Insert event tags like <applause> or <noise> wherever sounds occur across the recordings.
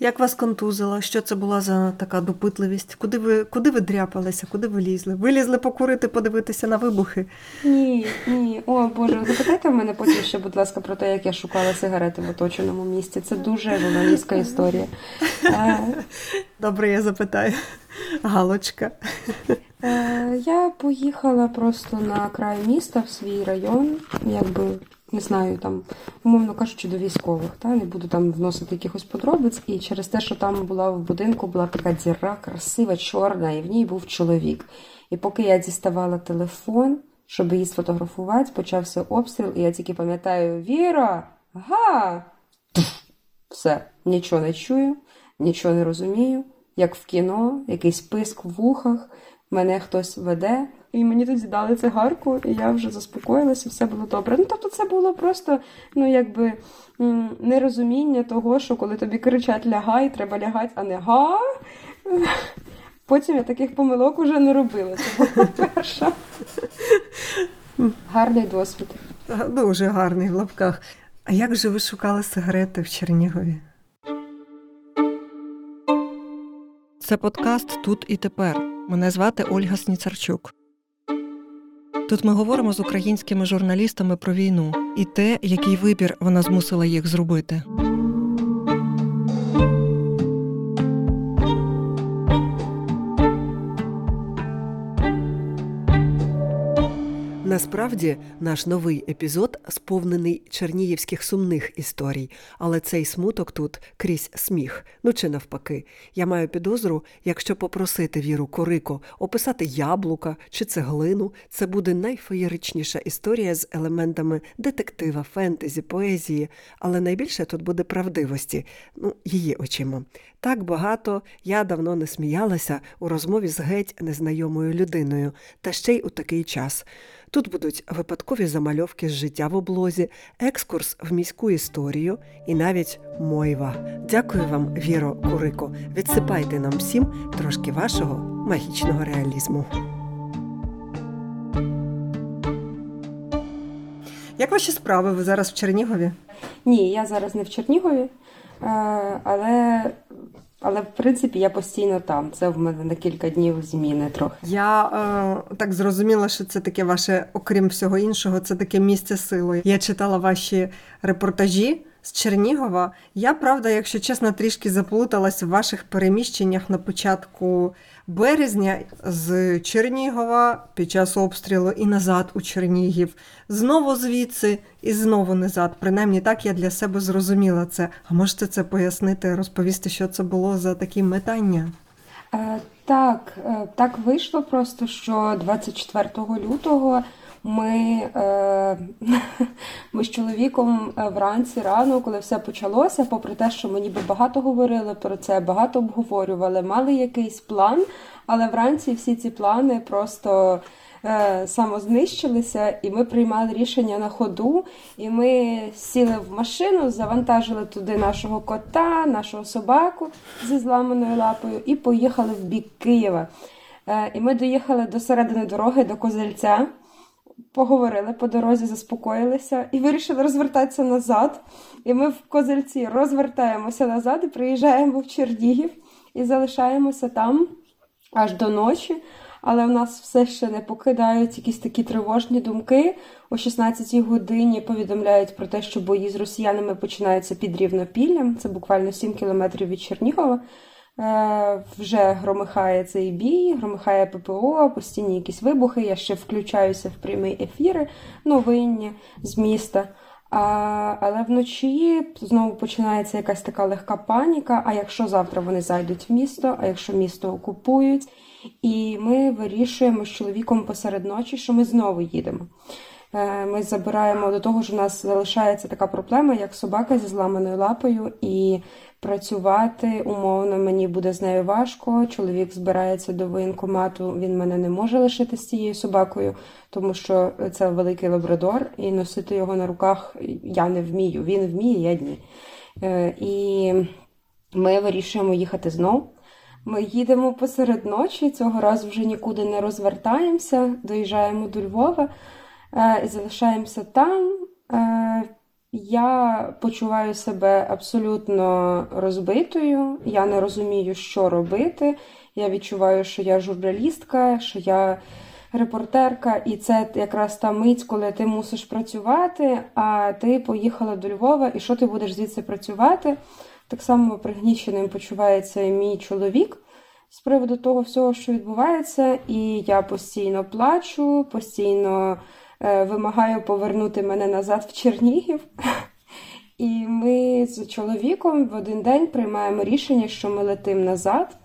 Як вас контузило? Що це була за така допитливість? Куди ви куди ви дряпалися? Куди ви лізли? Вилізли покурити, подивитися на вибухи? Ні, ні. О Боже, запитайте в мене потім ще, будь ласка, про те, як я шукала сигарети в оточеному місті. Це дуже журналістська історія. Добре, я запитаю. Галочка. Е, Я поїхала просто на край міста в свій район, якби не знаю, там, умовно кажучи, до військових. Та не буду там вносити якихось подробиць. І через те, що там була в будинку, була така діра, красива, чорна, і в ній був чоловік. І поки я діставала телефон, щоб її сфотографувати, почався обстріл, і я тільки пам'ятаю: Віра! Га! Все, нічого не чую, нічого не розумію. Як в кіно, якийсь писк в вухах, мене хтось веде. І мені тоді дали цигарку, і я вже заспокоїлася, все було добре. Ну, тобто, це було просто, ну, якби нерозуміння того, що коли тобі кричать лягай, треба лягати, а не га. Потім я таких помилок уже не робила. Це була перша. Гарний досвід. Дуже гарний в лапках. А як же ви шукали сигарети в Чернігові? Це подкаст Тут і тепер. Мене звати Ольга Сніцарчук. Тут ми говоримо з українськими журналістами про війну і те, який вибір вона змусила їх зробити. Насправді наш новий епізод сповнений чернігівських сумних історій, але цей смуток тут крізь сміх. Ну чи навпаки, я маю підозру, якщо попросити Віру Корико описати яблука чи цеглину, це буде найфеєричніша історія з елементами детектива, фентезі, поезії, але найбільше тут буде правдивості, ну, її очима. Так багато я давно не сміялася у розмові з геть незнайомою людиною, та ще й у такий час. Тут будуть випадкові замальовки з життя в облозі, екскурс в міську історію і навіть мойва. Дякую вам, Віро Курико. Відсипайте нам всім трошки вашого магічного реалізму. Як ваші справи? Ви зараз в Чернігові? Ні, я зараз не в Чернігові, е, але, але в принципі я постійно там. Це в мене на кілька днів зміни трохи. Я е, так зрозуміла, що це таке ваше, окрім всього іншого, це таке місце сили. Я читала ваші репортажі з Чернігова. Я, правда, якщо чесно, трішки заплуталась в ваших переміщеннях на початку березня з Чернігова під час обстрілу і назад у Чернігів, знову звідси і знову назад. Принаймні так я для себе зрозуміла це. А можете це пояснити, розповісти, що це було за такі метання? Е, Так, е, так вийшло просто, що 24 лютого ми, е, <laughs> ми з чоловіком е, вранці рано, коли все почалося, попри те, що ми ніби багато говорили про це, багато обговорювали, мали якийсь план, але вранці всі ці плани просто е, самознищилися, і ми приймали рішення на ходу. І ми сіли в машину, завантажили туди нашого кота, нашого собаку зі зламаною лапою, і поїхали в бік Києва. Е, І ми доїхали до середини дороги, до Козельця. Поговорили по дорозі, заспокоїлися і вирішили розвертатися назад. І ми в Козельці розвертаємося назад і приїжджаємо в Чернігів і залишаємося там аж до ночі. Але в нас все ще не покидають якісь такі тривожні думки. О 16-й годині повідомляють про те, що бої з росіянами починаються під Рівнопіллям. Це буквально 7 кілометрів від Чернігова. Е, вже громихає цей бій, громихає ППО, постійні якісь вибухи. Я ще включаюся в прямі ефіри новинні з міста. А, але вночі знову починається якась така легка паніка. А якщо завтра вони зайдуть в місто, а якщо місто окупують, і ми вирішуємо з чоловіком посеред ночі, що ми знову їдемо. Е, Ми забираємо до того, що у нас залишається така проблема, як собака зі зламаною лапою, і працювати умовно мені буде з нею важко. Чоловік збирається до воєнкомату, він мене не може лишити з цією собакою, тому що це великий лабрадор, і носити його на руках я не вмію. Він вміє, я ні. Е, І ми вирішуємо їхати знов. Ми їдемо посеред ночі, цього разу вже нікуди не розвертаємося, доїжджаємо до Львова е, і залишаємося там. Я почуваю себе абсолютно розбитою, я не розумію, що робити. Я відчуваю, що я журналістка, що я репортерка, і це якраз та мить, коли ти мусиш працювати, а ти поїхала до Львова, і що ти будеш звідси працювати? Так само пригніченим почувається мій чоловік з приводу того всього, що відбувається, і я постійно плачу, постійно вимагаю повернути мене назад в Чернігів. <laughs> І ми з чоловіком в один день приймаємо рішення, що ми летимо назад.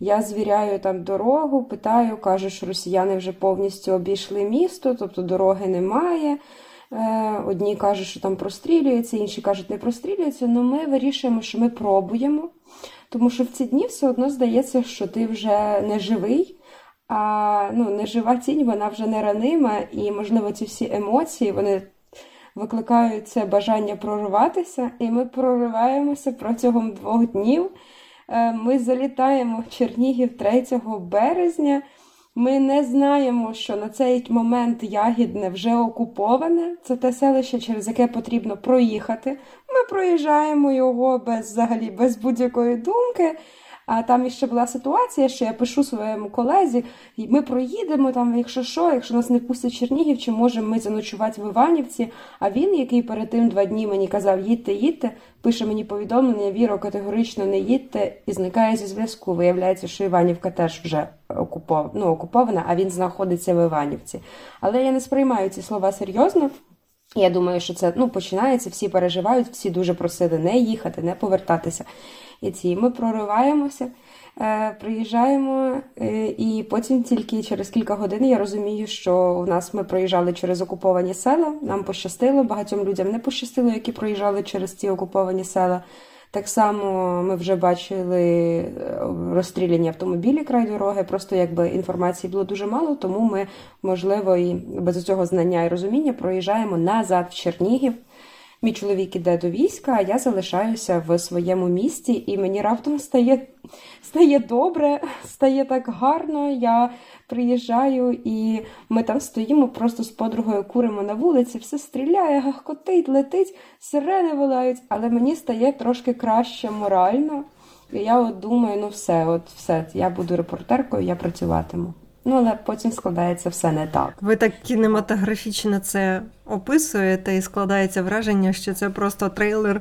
Я звіряю там дорогу, питаю, кажу, що росіяни вже повністю обійшли місто, тобто дороги немає. Е, Одні кажуть, що там прострілюється, інші кажуть, не прострілюється. але ми вирішуємо, що ми пробуємо, тому що в ці дні все одно здається, що ти вже не живий. А ну, нежива тінь, вона вже не ранима, і, можливо, ці всі емоції вони викликають це бажання прориватися, і ми прориваємося протягом двох днів. Е, Ми залітаємо в Чернігів 3 березня. Ми не знаємо, що на цей момент Ягідне вже окуповане. Це те селище, через яке потрібно проїхати. Ми проїжджаємо його без взагалі без будь-якої думки. А там іще була ситуація, що я пишу своєму колезі, і ми проїдемо там, якщо що, якщо нас не пустять Чернігів, чи можемо ми заночувати в Іванівці. А він, який перед тим два дні мені казав, їдьте, їдьте, пише мені повідомлення, Віро, категорично не їдьте, і зникає зі зв'язку. Виявляється, що Іванівка теж вже окупов... ну, окупована, а він знаходиться в Іванівці. Але я не сприймаю ці слова серйозно. Я думаю, що це ну, починається, всі переживають, всі дуже просили не їхати, не повертатися. І ці ми прориваємося, е, приїжджаємо, е, і потім тільки через кілька годин я розумію, що у нас ми проїжджали через окуповані села. Нам пощастило, багатьом людям не пощастило, які проїжджали через ці окуповані села. Так само ми вже бачили е, розстріляні автомобілі край дороги. Просто якби інформації було дуже мало, тому ми, можливо, і без цього знання і розуміння проїжджаємо назад в Чернігів. Мій чоловік іде до війська, а я залишаюся в своєму місті, і мені раптом стає, стає добре, стає так гарно. Я приїжджаю, і ми там стоїмо, просто з подругою куримо на вулиці, все стріляє, гахкотить, летить, сирени волають, але мені стає трошки краще морально. І я от думаю, ну все, от все, я буду репортеркою, я працюватиму. Ну, але потім складається все не так. Ви так кінематографічно це описуєте, і складається враження, що це просто трейлер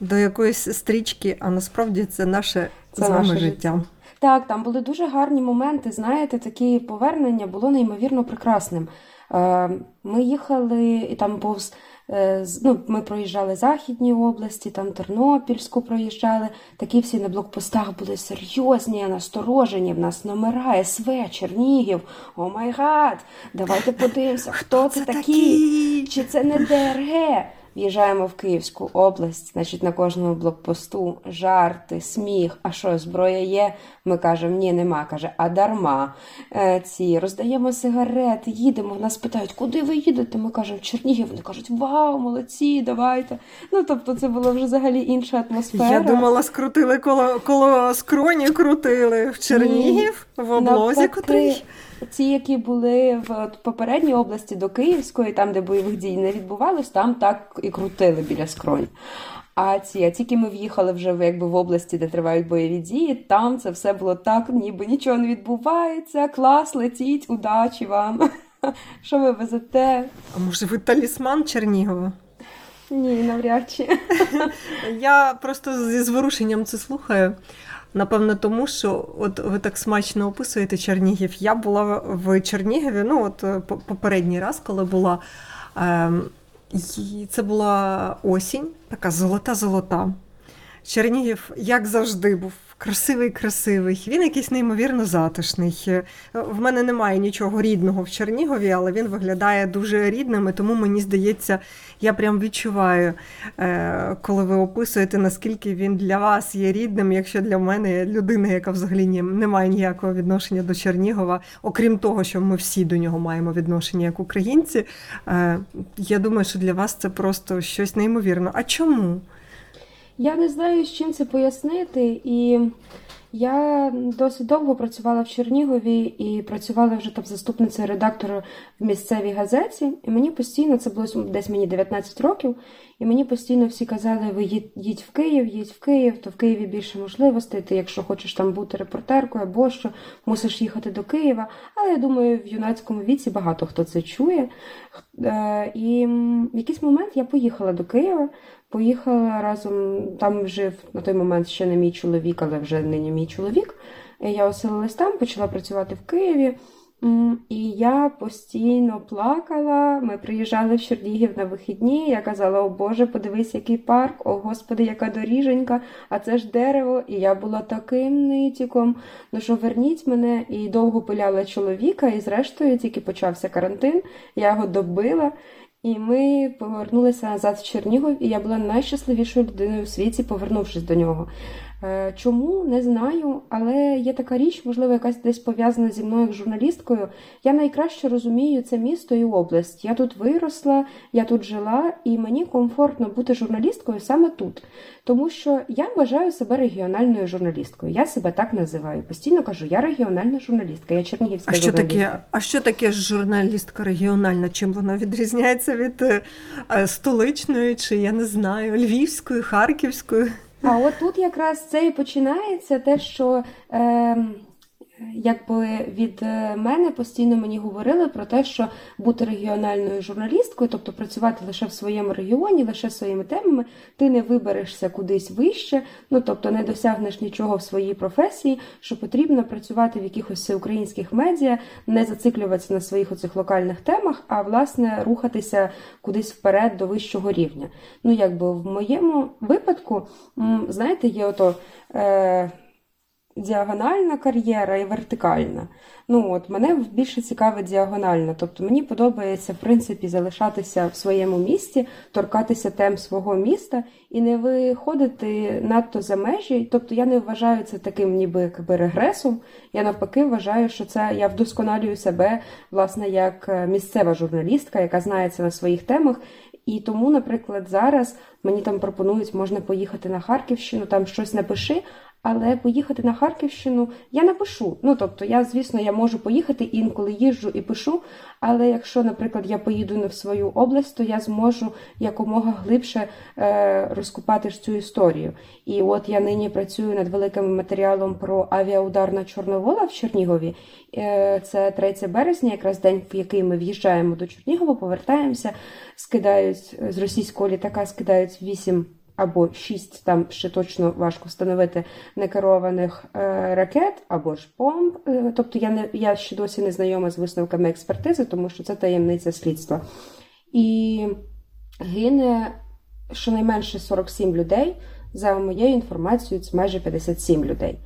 до якоїсь стрічки, а насправді це наше Це з вами наше життя. життя. Так, там були дуже гарні моменти. Знаєте, такі повернення було неймовірно прекрасним. Е, Ми їхали і там повз. Е, Ну, ми проїжджали західні області, там Тернопільську проїжджали. Такі всі на блокпостах були серйозні, насторожені. В нас номера, СВ, Чернігів. Oh my God! Давайте подивимося, хто це такі? Чи це не ДРГ? В'їжджаємо в Київську область, значить на кожному блокпосту жарти, сміх. А що, зброя є? Ми кажемо, ні, нема. Каже, а дарма. Е, ці роздаємо сигарети, їдемо. В нас питають, куди ви їдете? Ми кажемо, в Чернігів. Вони кажуть, вау, молодці, давайте. Ну тобто, це була вже взагалі інша атмосфера. Я думала, скрутили коло, коло скроні, крутили в Чернігів, в облозі, котрий. Ті, які були в попередній області до Київської, там, де бойових дій не відбувалось, там так і крутили біля скронь. А ці, а тільки ми в'їхали вже в, якби в області, де тривають бойові дії, там це все було так, ніби нічого не відбувається. Клас, летіть, удачі вам. <laughs> Що ви везете? А може ви талісман Чернігова? Ні, навряд чи. <laughs> Я просто зі зворушенням це слухаю. Напевно, тому що от ви так смачно описуєте Чернігів. Я була в Чернігові, ну от е, попередній раз, коли була. Ем, і це була осінь, така золота-золота. Чернігів, як завжди, був красивий, красивий. Він якийсь неймовірно затишний. В мене немає нічого рідного в Чернігові, але він виглядає дуже рідним, і тому мені здається, я прям відчуваю, е, коли ви описуєте, наскільки він для вас є рідним, якщо для мене людина, яка взагалі не має ніякого відношення до Чернігова, окрім того, що ми всі до нього маємо відношення як українці. е, Я думаю, що для вас це просто щось неймовірне. А чому? Я не знаю, з чим це пояснити, і Я досить довго працювала в Чернігові і працювала вже там заступницею редактора в місцевій газеті. І мені постійно це було десь мені 19 років, і мені постійно всі казали: ви їдь, в Київ, їдь в Київ, то в Києві більше можливостей. Ти, якщо хочеш там бути репортеркою або що, мусиш їхати до Києва. Але я думаю, в юнацькому віці багато хто це чує. Е, І в якийсь момент я поїхала до Києва. Поїхала разом, там жив на той момент ще не мій чоловік, але вже нині мій чоловік. Я оселилась там, почала працювати в Києві. І я постійно плакала. Ми приїжджали в Чернігів на вихідні. Я казала: О Боже, подивись, який парк, о Господи, яка доріженька, а це ж дерево. І я була таким нитіком. Ну що верніть мене і довго пиляла чоловіка, і зрештою тільки почався карантин, я його добила. І ми повернулися назад в Чернігов, і я була найщасливішою людиною у світі, повернувшись до нього. Е, чому не знаю, але є така річ, можливо, якась десь пов'язана зі мною як журналісткою. Я найкраще розумію це місто і область. Я тут виросла, я тут жила, і мені комфортно бути журналісткою саме тут. Тому що я вважаю себе регіональною журналісткою. Я себе так називаю. Постійно кажу, я регіональна журналістка, я чернігівська а що журналістка. таке, А що таке журналістка регіональна? Чим вона відрізняється від е, столичної, чи я не знаю, львівської, харківської? А от тут якраз це і починається те, що е, якби від е, мене постійно мені говорили про те, що бути регіональною журналісткою, тобто працювати лише в своєму регіоні, лише своїми темами, ти не виберешся кудись вище, ну тобто не досягнеш нічого в своїй професії, що потрібно працювати в якихось всеукраїнських медіа, не зациклюватися на своїх оцих локальних темах, а власне рухатися кудись вперед до вищого рівня. Ну, якби в моєму випадку, знаєте, є ото. Е, діагональна кар'єра і вертикальна. Ну от Мене більше цікавить діагональна. Тобто мені подобається, в принципі, залишатися в своєму місті, торкатися тем свого міста і не виходити надто за межі. Тобто я не вважаю це таким ніби якби регресом. Я навпаки вважаю, що це я вдосконалюю себе, власне, як е, місцева журналістка, яка знається на своїх темах. І тому, наприклад, зараз мені там пропонують, можна поїхати на Харківщину, там щось напиши, але поїхати на Харківщину я напишу. Ну тобто, я, звісно, я можу поїхати інколи їжджу і пишу. Але якщо, наприклад, я поїду не в свою область, то я зможу якомога глибше е, розкупати ж цю історію. І от я нині працюю над великим матеріалом про авіаудар на Чорновола в Чернігові. Е, Це 3 березня, якраз день, в який ми в'їжджаємо до Чернігова, повертаємося, скидають з російського літака, скидають вісім або шість, там ще точно важко встановити некерованих е, ракет або ж бомб. Е, тобто я не я ще досі не знайома з висновками експертизи, тому що це таємниця слідства. І гине щонайменше 47 людей. За моєю інформацією, це майже 57 людей.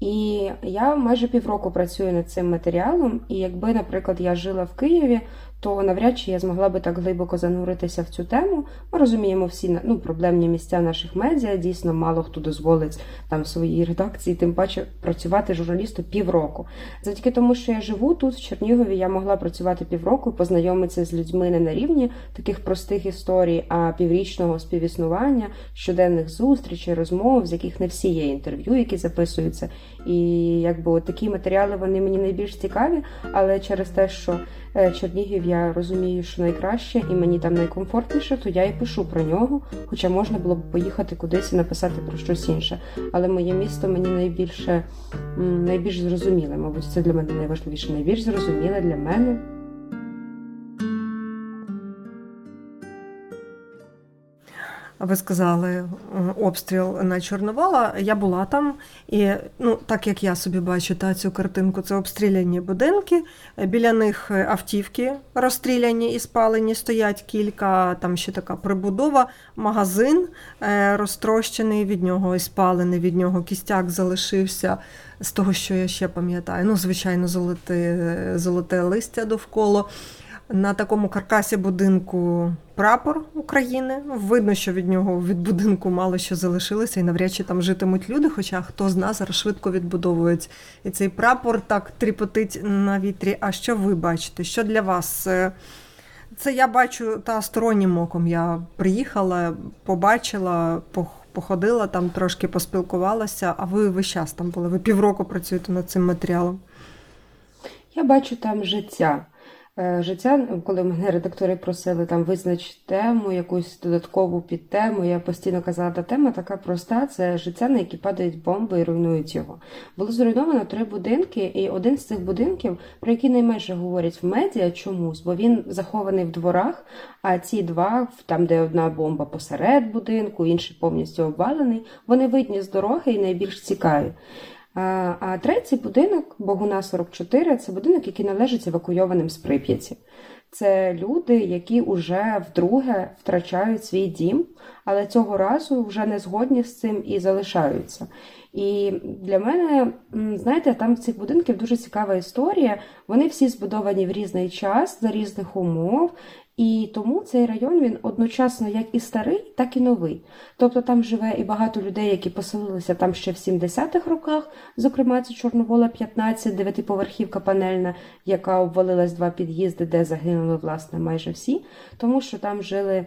І я майже півроку працюю над цим матеріалом. І якби, наприклад, я жила в Києві, то навряд чи я змогла би так глибоко зануритися в цю тему. Ми розуміємо всі ну, проблемні місця наших медіа. Дійсно, мало хто дозволить там в своїй редакції, тим паче працювати журналісту півроку. Завдяки тому, що я живу тут, в Чернігові, я могла працювати півроку, познайомитися з людьми не на рівні таких простих історій, а піврічного співіснування, щоденних зустрічей, розмов, з яких не всі є інтерв'ю, які записуються. І якби такі матеріали вони мені найбільш цікаві, але через те, що е, Чернігів я розумію, що найкраще і мені там найкомфортніше, то я і пишу про нього. Хоча можна було б поїхати кудись і написати про щось інше. Але моє місто мені найбільше найбільш зрозуміле. Мабуть, це для мене найважливіше, найбільш зрозуміле для мене. Ви сказали обстріл на Чорновола. Я була там, і ну, так як я собі бачу та цю картинку, це обстріляні будинки. Біля них автівки розстріляні і спалені, стоять кілька, там ще така прибудова, магазин е, розтрощений, від нього і спалений, від нього кістяк залишився з того, що я ще пам'ятаю. Ну, звичайно, золоте, золоте листя довкола. На такому каркасі будинку прапор України. Видно, що від нього від будинку мало що залишилося, і навряд чи там житимуть люди. Хоча хто з нас зараз швидко відбудовують. І цей прапор так тріпотить на вітрі. А що ви бачите? Що для вас? Це я бачу та стороннім оком. Я приїхала, побачила, походила там, трошки поспілкувалася, а ви весь час там були. Ви півроку працюєте над цим матеріалом. Я бачу там життя. Е, Життя, коли мене редактори просили там визнач тему, якусь додаткову підтему, я постійно казала, та тема така проста: це життя, на які падають бомби і руйнують його. Було зруйновано три будинки, і один з цих будинків, про який найменше говорять в медіа, чомусь, бо він захований в дворах, а ці два, там, де одна бомба посеред будинку, інший повністю обвалений, вони видні з дороги і найбільш цікаві. А, третій будинок, Богуна 44, це будинок, який належить евакуйованим з Прип'яті. Це люди, які вже вдруге втрачають свій дім, але цього разу вже не згодні з цим і залишаються. І для мене, знаєте, там в цих будинків дуже цікава історія. Вони всі збудовані в різний час, за різних умов. І тому цей район він одночасно як і старий, так і новий. Тобто там живе і багато людей, які поселилися там ще в 70-х роках, зокрема, це Чорновола 15, дев'ятиповерхівка панельна, яка обвалилась два під'їзди, де загинули власне майже всі, тому що там жили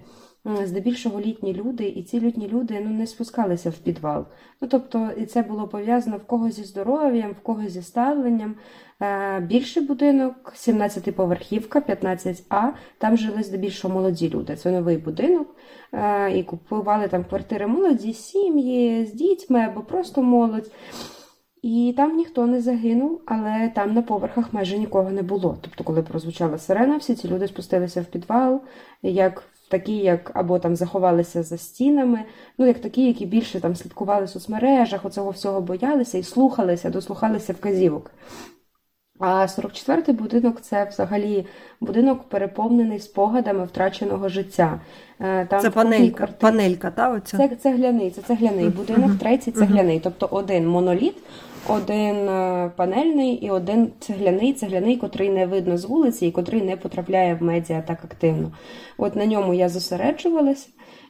здебільшого літні люди, і ці літні люди ну, не спускалися в підвал. Ну тобто, і це було пов'язано в когось зі здоров'ям, в когось зі ставленням. Е, Більший будинок, 17-поверхівка, 15А, там жили здебільшого молоді люди. Це новий будинок. Е, І купували там квартири молоді, сім'ї з дітьми або просто молодь. І там ніхто не загинув, але там на поверхах майже нікого не було. Тобто, коли прозвучала сирена, всі ці люди спустилися в підвал, як такі, як або там заховалися за стінами, ну як такі, які більше там слідкували в соцмережах, оцього всього боялися і слухалися, дослухалися вказівок. А 44-й будинок це взагалі будинок переповнений спогадами втраченого життя. Е, Там це панелька, панелька, та, оця? це цегляний, це цегляний будинок, третій цегляний. Тобто один моноліт, один е, панельний і один цегляний, цегляний, котрий не видно з вулиці і котрий не потрапляє в медіа так активно. От на ньому я зосереджувалася.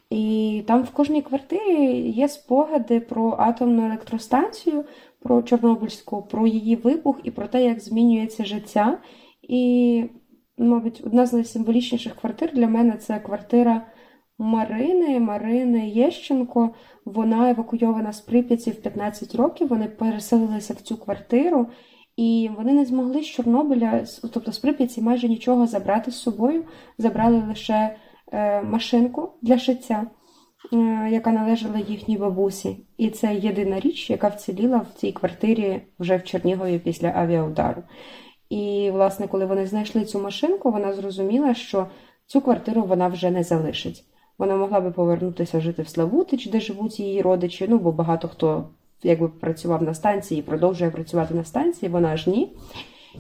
І там в кожній квартирі є спогади про атомну електростанцію, про Чорнобильську, про її вибух і про те, як змінюється життя. І, мабуть, одна з найсимволічніших квартир для мене це квартира Марини, Марини Єщенко. Вона евакуйована з Прип'яті в 15 років. Вони переселилися в цю квартиру, і вони не змогли з Чорнобиля, тобто з Прип'яті, майже нічого забрати з собою. Забрали лише е, машинку для шиття, яка належала їхній бабусі. І це єдина річ, яка вціліла в цій квартирі вже в Чернігові після авіаудару. І, власне, коли вони знайшли цю машинку, вона зрозуміла, що цю квартиру вона вже не залишить. Вона могла би повернутися жити в Славутич, де живуть її родичі. Ну, бо багато хто якби працював на станції і продовжує працювати на станції, вона ж ні.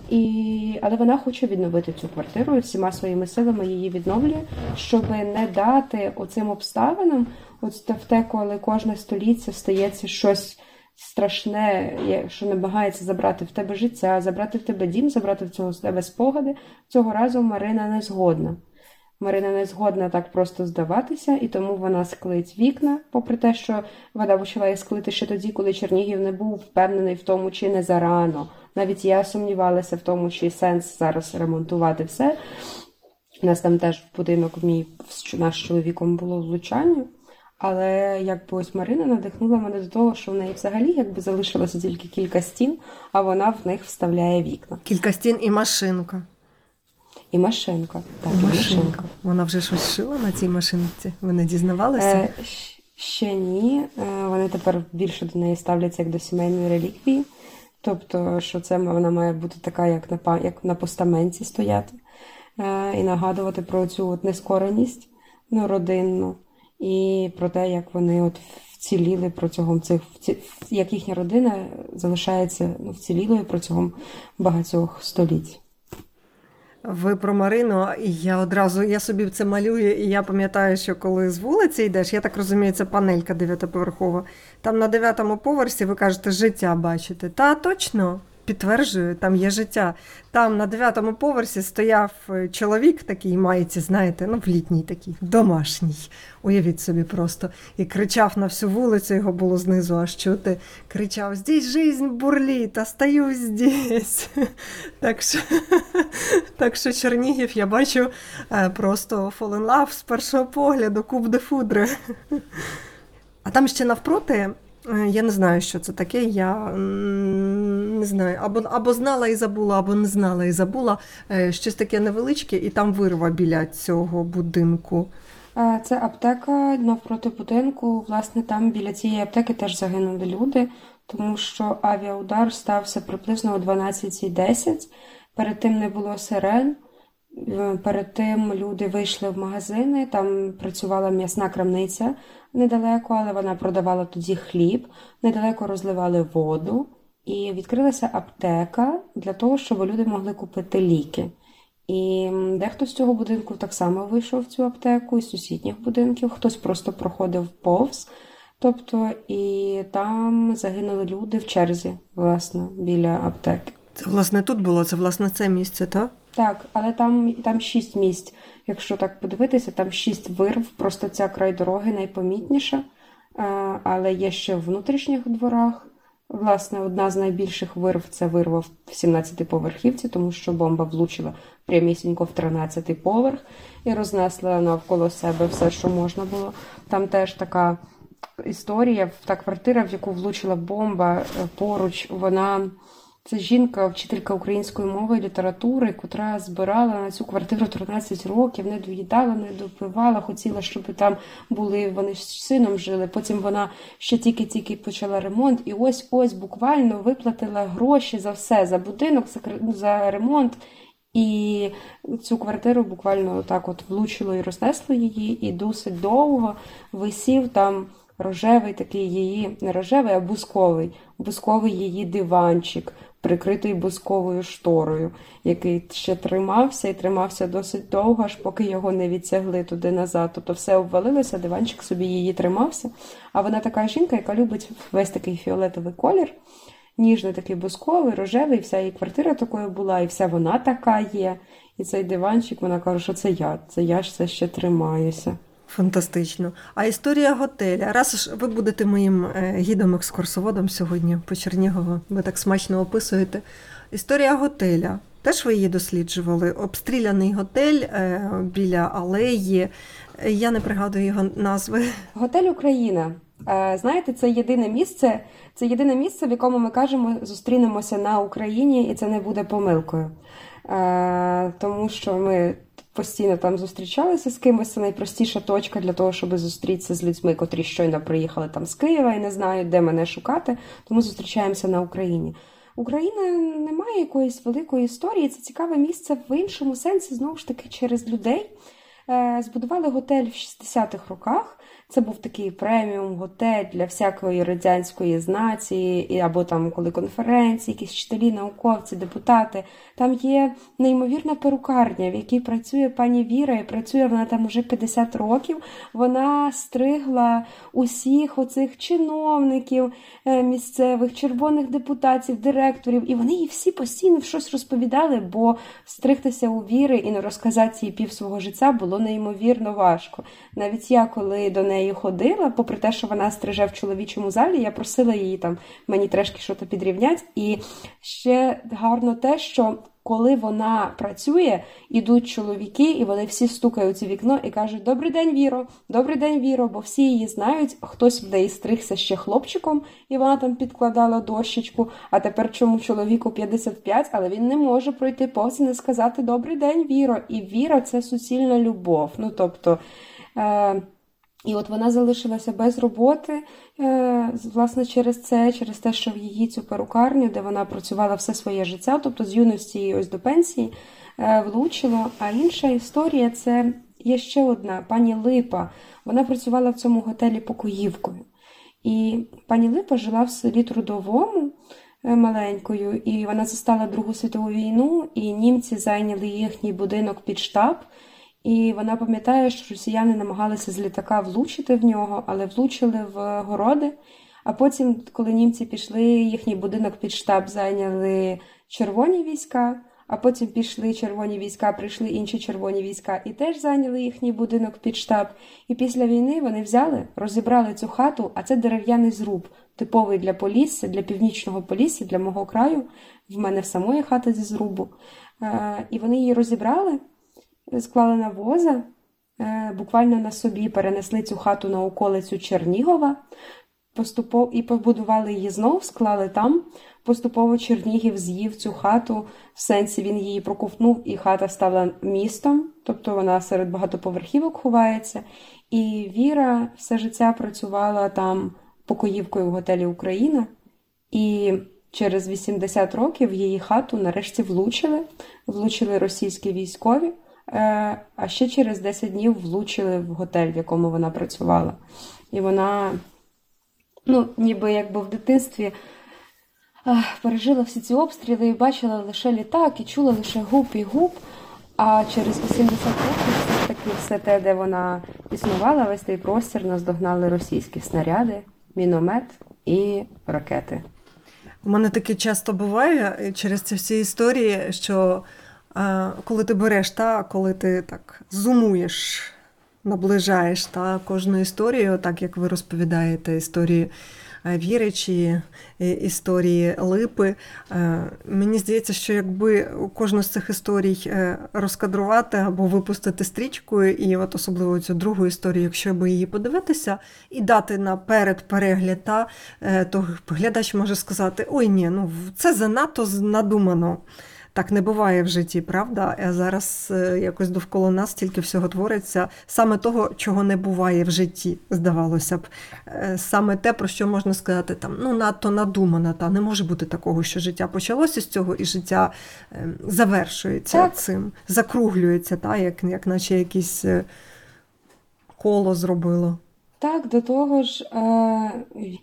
І... Але вона хоче відновити цю квартиру і всіма своїми силами її відновлює, щоб не дати оцим обставинам, от в те, коли кожне століття стається щось страшне, що намагається забрати в тебе життя, забрати в тебе дім, забрати в цього з тебе спогади. Цього разу Марина не згодна. Марина не згодна так просто здаватися, і тому вона склить вікна, попри те, що вона почала їх склити ще тоді, коли Чернігів не був впевнений в тому, чи не зарано. Навіть я сумнівалася в тому, чи сенс зараз ремонтувати все. У нас там теж в будинок мій наш чоловіком було влучання. Але якби ось Марина надихнула мене до того, що в неї взагалі якби залишилося тільки кілька стін, а вона в них вставляє вікна. Кілька стін і машинка. І машинка. Так, і машинка. Вона вже щось шила на цій машинці. Ви не дізнавалися? Е, ще ні. Е, вони тепер більше до неї ставляться як до сімейної реліквії. Тобто, що це вона має бути така, як на, як на постаменті стояти, е, і нагадувати про цю от нескореність ну, родинну, і про те, як вони от вціліли протягом цих, як їхня родина залишається ну, вцілілою протягом багатьох століть. Ви про Марину, і я одразу я собі це малюю, і я пам'ятаю, що коли з вулиці йдеш, я так розумію, це панелька дев'ятиповерхова. Там на дев'ятому поверсі ви кажете, життя бачите. Та точно підтверджую, там є життя. Там на дев'ятому поверсі стояв е, чоловік такий маєте, знаєте, ну в літній такий, домашній. Уявіть собі просто. І кричав на всю вулицю, його було знизу аж чути. Кричав: Здесь жизнь бурліт, остаюсь здесь. <laughs> Так що, <laughs> так що Чернігів я бачу е, просто fall in love з першого погляду, куб де фудре. <laughs> А там ще навпроти, я не знаю, що це таке. Я не знаю, або, або знала і забула, або не знала і забула. Е, Щось таке невеличке, і там вирва біля цього будинку. Е, Це аптека навпроти будинку. Власне, там біля цієї аптеки теж загинули люди, тому що авіаудар стався приблизно о 12.10. Перед тим не було сирен. Е, Перед тим люди вийшли в магазини, там працювала м'ясна крамниця недалеко, але вона продавала тоді хліб, недалеко розливали воду, і відкрилася аптека для того, щоб люди могли купити ліки. І дехто з цього будинку так само вийшов в цю аптеку, із сусідніх будинків, хтось просто проходив повз. Тобто, і там загинули люди в черзі, власне, біля аптеки. Це власне тут було, це власне це місце, так? Так, але там, там шість місць. Якщо так подивитися, там шість вирв, просто ця край дороги найпомітніша. Але є ще в внутрішніх дворах. Власне, одна з найбільших вирв це вирва в 17-поверхівці, тому що бомба влучила прямісінько в 13-й поверх і рознесла навколо себе все, що можна було. Там теж така історія, та квартира, в яку влучила бомба е, поруч, вона. Це жінка, вчителька української мови і літератури, котра збирала на цю квартиру 13 років, не доїдала, не допивала, хотіла, щоб там були, вони з сином жили. Потім вона ще тільки-тільки почала ремонт, і ось ось буквально виплатила гроші за все, за будинок, за, ремонт. І цю квартиру буквально так от влучило і рознесло її, і досить довго висів там рожевий такий її, не рожевий, а бусковий, бусковий її диванчик, прикритий бусковою шторою, який ще тримався і тримався досить довго, аж поки його не відтягли туди назад. Тобто все обвалилося, диванчик собі її тримався. А вона така жінка, яка любить весь такий фіолетовий колір. Ніжний такий бусковий, рожевий, вся її квартира такою була, і вся вона така є. І цей диванчик, вона каже, що це я, це я ж все ще тримаюся. Фантастично. А історія готеля. Раз ж ви будете моїм е, гідом-екскурсоводом сьогодні по Чернігову, ви так смачно описуєте. Історія готеля. Теж ви її досліджували. Обстріляний готель е, біля алеї. Я не пригадую його назви. Готель Україна. Е, Знаєте, це єдине місце, це єдине місце, в якому ми кажемо, зустрінемося на Україні, і це не буде помилкою. Тому що ми постійно там зустрічалися з кимось. Це найпростіша точка для того, щоб зустрітися з людьми, котрі щойно приїхали там з Києва і не знають, де мене шукати. Тому зустрічаємося на Україні. Україна не має якоїсь великої історії. Це цікаве місце в іншому сенсі, знову ж таки, через людей. Е, Збудували готель в 60-х роках. Це був такий преміум готель для всякої радянської знації, або там коли конференції, якісь вчителі, науковці, депутати. Там є неймовірна перукарня, в якій працює пані Віра, і працює вона там уже 50 років. Вона стригла усіх оцих чиновників е, місцевих, червоних депутатів, директорів, і вони їй всі постійно щось розповідали, бо стригтися у віри і не розказати їй пів свого життя було неймовірно важко. Навіть я, коли до неї ходила, попри те, що вона стриже в чоловічому залі, я просила її там мені трошки щось підрівняти. І ще гарно те, що коли вона працює, ідуть чоловіки, і вони всі стукають у вікно і кажуть: Добрий день, Віро, добрий день, Віро, бо всі її знають, хтось в неї стригся ще хлопчиком, і вона там підкладала дощечку. А тепер чому чоловіку 55, але він не може пройти повз і не сказати Добрий день, Віро. І віра це суцільна любов. Ну тобто. Е- і от вона залишилася без роботи, е, власне, через це, через те, що в її цю перукарню, де вона працювала все своє життя, тобто з юності ось до пенсії, е, влучило. А інша історія це є ще одна пані Липа. Вона працювала в цьому готелі покоївкою. І пані Липа жила в селі Трудовому е, маленькою, і вона застала Другу світову війну, і німці зайняли їхній будинок під штаб. І вона пам'ятає, що росіяни намагалися з літака влучити в нього, але влучили в городи. А потім, коли німці пішли, їхній будинок під штаб зайняли червоні війська. А потім пішли червоні війська, прийшли інші червоні війська і теж зайняли їхній будинок під штаб. І після війни вони взяли, розібрали цю хату, а це дерев'яний зруб, типовий для Полісся, для північного Полісся, для мого краю. В мене в самої хата зі зрубу. Е, І вони її розібрали, склали на воза, е, буквально на собі перенесли цю хату на околицю Чернігова, поступово і побудували її знов, склали там. Поступово Чернігів з'їв цю хату, в сенсі він її проковтнув, і хата стала містом, тобто вона серед багатоповерхівок ховається. І Віра все життя працювала там покоївкою в готелі Україна. І через 80 років її хату нарешті влучили, влучили російські військові, а ще через 10 днів влучили в готель, в якому вона працювала. І вона, ну, ніби якби в дитинстві е, пережила всі ці обстріли і бачила лише літак, і чула лише гуп і гуп. А через 80 років все ж таки все те, де вона існувала, весь той простір наздогнали російські снаряди, міномет і ракети. У мене таке часто буває е, через ці всі історії, що е, коли ти береш, та коли ти так зумуєш, наближаєш та кожну історію, так як ви розповідаєте історії Віри історії Липи. Мені здається, що якби кожну з цих історій е, розкадрувати або випустити стрічкою, і от особливо цю другу історію, якщо би її подивитися, і дати наперед перегляд, та, е, то глядач може сказати: ой, ні, ну це занадто надумано. Так не буває в житті, правда? А зараз е, якось довкола нас тільки всього твориться саме того, чого не буває в житті, здавалося б. Е, Саме те, про що можна сказати, там ну надто надумано, та не може бути такого, що життя почалося з цього, і життя е, завершується Так. цим, закруглюється, та як, як наче якесь е, коло зробило. Так, до того ж, е,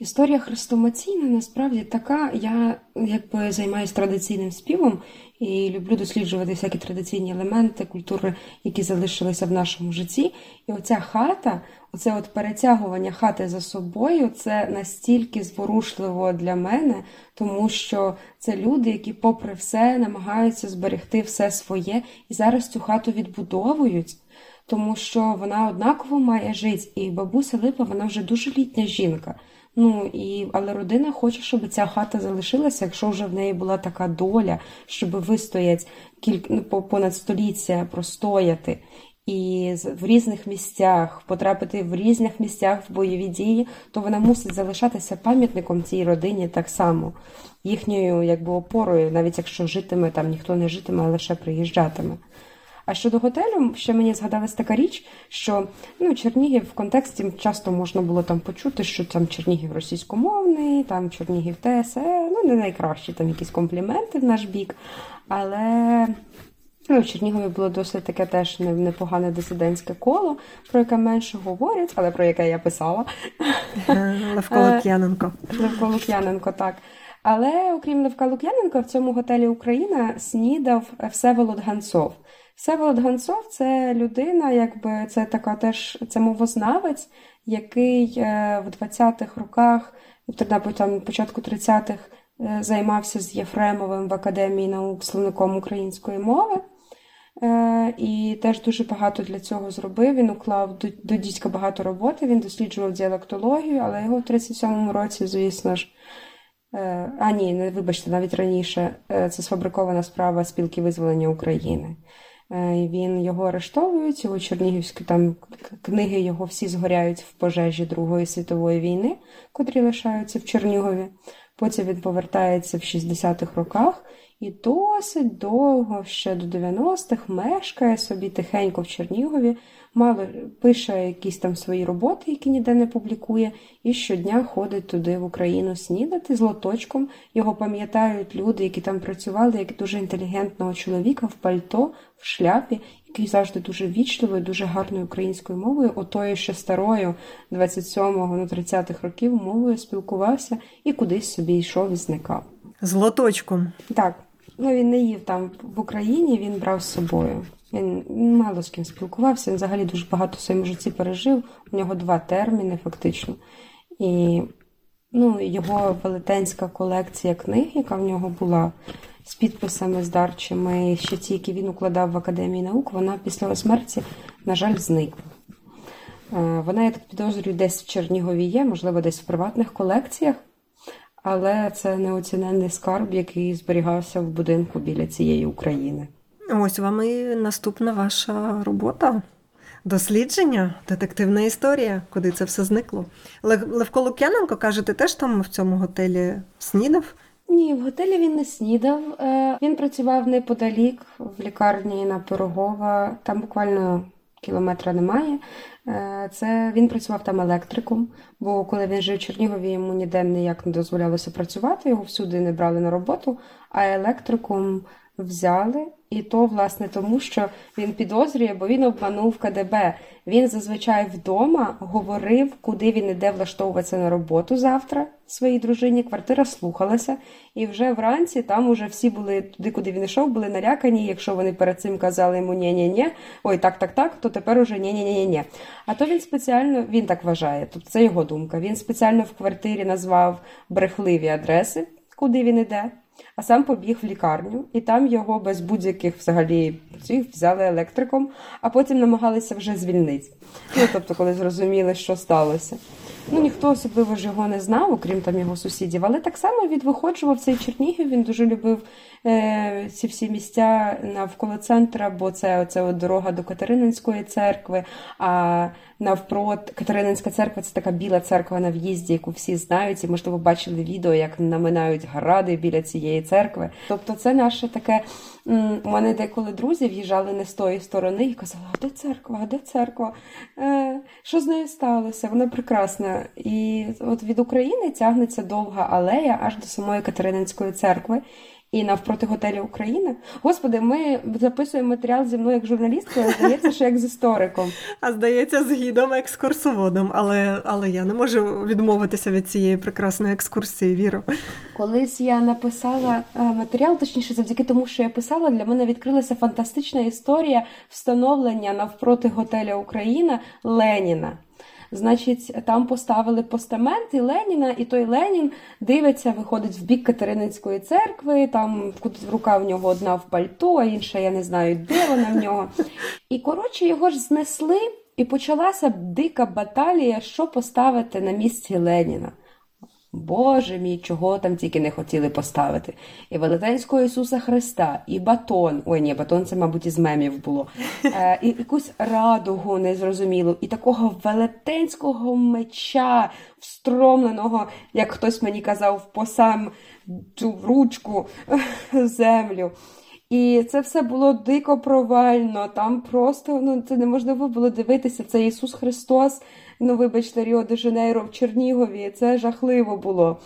історія хрестомаційна насправді така. Я якби займаюся традиційним співом і люблю досліджувати всякі традиційні елементи культури, які залишилися в нашому житті. І оця хата, оце от перетягування хати за собою, це настільки зворушливо для мене, тому що це люди, які, попри все, намагаються зберегти все своє і зараз цю хату відбудовують тому що вона однаково має жити, і бабуся Липа, вона вже дуже літня жінка. Ну і але родина хоче, щоб ця хата залишилася, якщо вже в неї була така доля, щоб вистоять кілька ну, по- понад століття простояти. І в різних місцях потрапити в різних місцях в бойові дії, то вона мусить залишатися пам'ятником цій родині так само, їхньою якби опорою, навіть якщо житиме там ніхто не житиме, а лише приїжджатиме. А щодо готелю, ще мені згадалась така річ, що ну, Чернігів в контексті часто можна було там почути, що там Чернігів російськомовний, там Чернігів ТСЕ, ну не найкращі там якісь компліменти в наш бік. Але ну, в Чернігові було досить таке теж непогане дисидентське коло, про яке менше говорять, але про яке я писала. Е, Левко Е, Лук'яненко. Левко Лук'яненко, так. Але окрім Левка Лук'яненка, в цьому готелі Україна снідав Всеволод Ганцов. Всеволод Ганцов це людина, якби це така теж це мовознавець, який е, в 20-х роках, на там, початку 30-х, е, займався з Єфремовим в Академії наук словником української мови. Е, і теж дуже багато для цього зробив. Він уклав до, до дідька багато роботи. Він досліджував діалектологію, але його в 37-му році, звісно ж, а ні, не вибачте, навіть раніше це сфабрикована справа спілки визволення України. Е, Він його арештовують, У чернігівські там книги його всі згоряють в пожежі Другої світової війни, котрі лишаються в Чернігові. Потім він повертається в 60-х роках і досить довго, ще до 90-х, мешкає собі тихенько в Чернігові, мало пише якісь там свої роботи, які ніде не публікує, і щодня ходить туди в Україну снідати з лоточком. Його пам'ятають люди, які там працювали, як дуже інтелігентного чоловіка в пальто, в шляпі, який завжди дуже вічливою, дуже гарною українською мовою, отою ще старою 27-го, ну 30-х років мовою спілкувався і кудись собі йшов і зникав. З лоточком. Так, ну він не їв там в Україні, він брав з собою. Він мало з ким спілкувався, він взагалі дуже багато в своєму житті пережив. У нього два терміни, фактично. І ну, його велетенська колекція книг, яка в нього була з підписами здарчими, ще ті, які він укладав в Академії наук, вона після його смерті, на жаль, зникла. Е, Вона, я так підозрюю, десь в Чернігові є, можливо, десь в приватних колекціях, але це неоціненний скарб, який зберігався в будинку біля цієї України. Ось вам і наступна ваша робота. Дослідження, детективна історія, куди це все зникло. Лев- Левко Лук'яненко каже, ти теж там в цьому готелі снідав? Ні, в готелі він не снідав. Е, Він працював неподалік в лікарні на Пирогова. Там буквально кілометра немає. Е, Це він працював там електриком, бо коли він жив в Чернігові, йому ніде ніяк не дозволялося працювати, його всюди не брали на роботу, а електриком взяли. І то, власне, тому що він підозрює, бо він обманув КДБ. Він зазвичай вдома говорив, куди він іде влаштовуватися на роботу завтра своїй дружині. Квартира слухалася, і вже вранці там уже всі були туди, куди він йшов, були налякані. Якщо вони перед цим казали йому ні-ні-ні, ой, так, так, так, то тепер уже ні-ні-ні-ні. А то він спеціально він так вважає. Тобто це його думка. Він спеціально в квартирі назвав брехливі адреси, куди він іде. А сам побіг в лікарню, і там його без будь-яких взагалі цих взяли електриком, а потім намагалися вже звільнити. Ну тобто, коли зрозуміли, що сталося. Ну ніхто особливо ж його не знав, окрім там його сусідів, але так само він виходжував цей Чернігів. Він дуже любив ці всі місця навколо центра, бо це оце дорога до Катерининської церкви. А навпрот Катерининська церква це така біла церква на в'їзді, яку всі знають, і можливо бачили відео, як наминають гради біля цієї церкви. Тобто, це наше таке. У мене деколи друзі в'їжджали не з тої сторони і казали, а де церква, а де церква? Е, що з нею сталося? Вона прекрасна. І от від України тягнеться довга алея аж до самої Катерининської церкви. І навпроти готелю Україна. Господи, ми записуємо матеріал зі мною як журналісткою, але здається, що як з істориком. А здається, з гідом екскурсоводом, але, але я не можу відмовитися від цієї прекрасної екскурсії, віру. Колись я написала е, матеріал, точніше, завдяки тому, що я писала, для мене відкрилася фантастична історія встановлення навпроти готеля Україна Леніна. Значить, там поставили постамент Леніна, і той Ленін дивиться, виходить в бік Катериницької церкви. Там рука в нього одна в пальто, а інша я не знаю, де вона в нього. І коротше, його ж знесли, і почалася дика баталія, що поставити на місці Леніна. Боже мій, чого там тільки не хотіли поставити. І Велетенського Ісуса Христа, і батон. Ой, ні, батон це, мабуть, із мемів було. Е, і якусь радугу незрозумілу, і такого велетенського меча, встромленого, як хтось мені казав, по сам цю ручку <laughs> землю. І це все було дико провально. Там просто ну це неможливо було дивитися. Це Ісус Христос. Ну, вибачте, Ріо де Жанейро в Чернігові. Це жахливо було.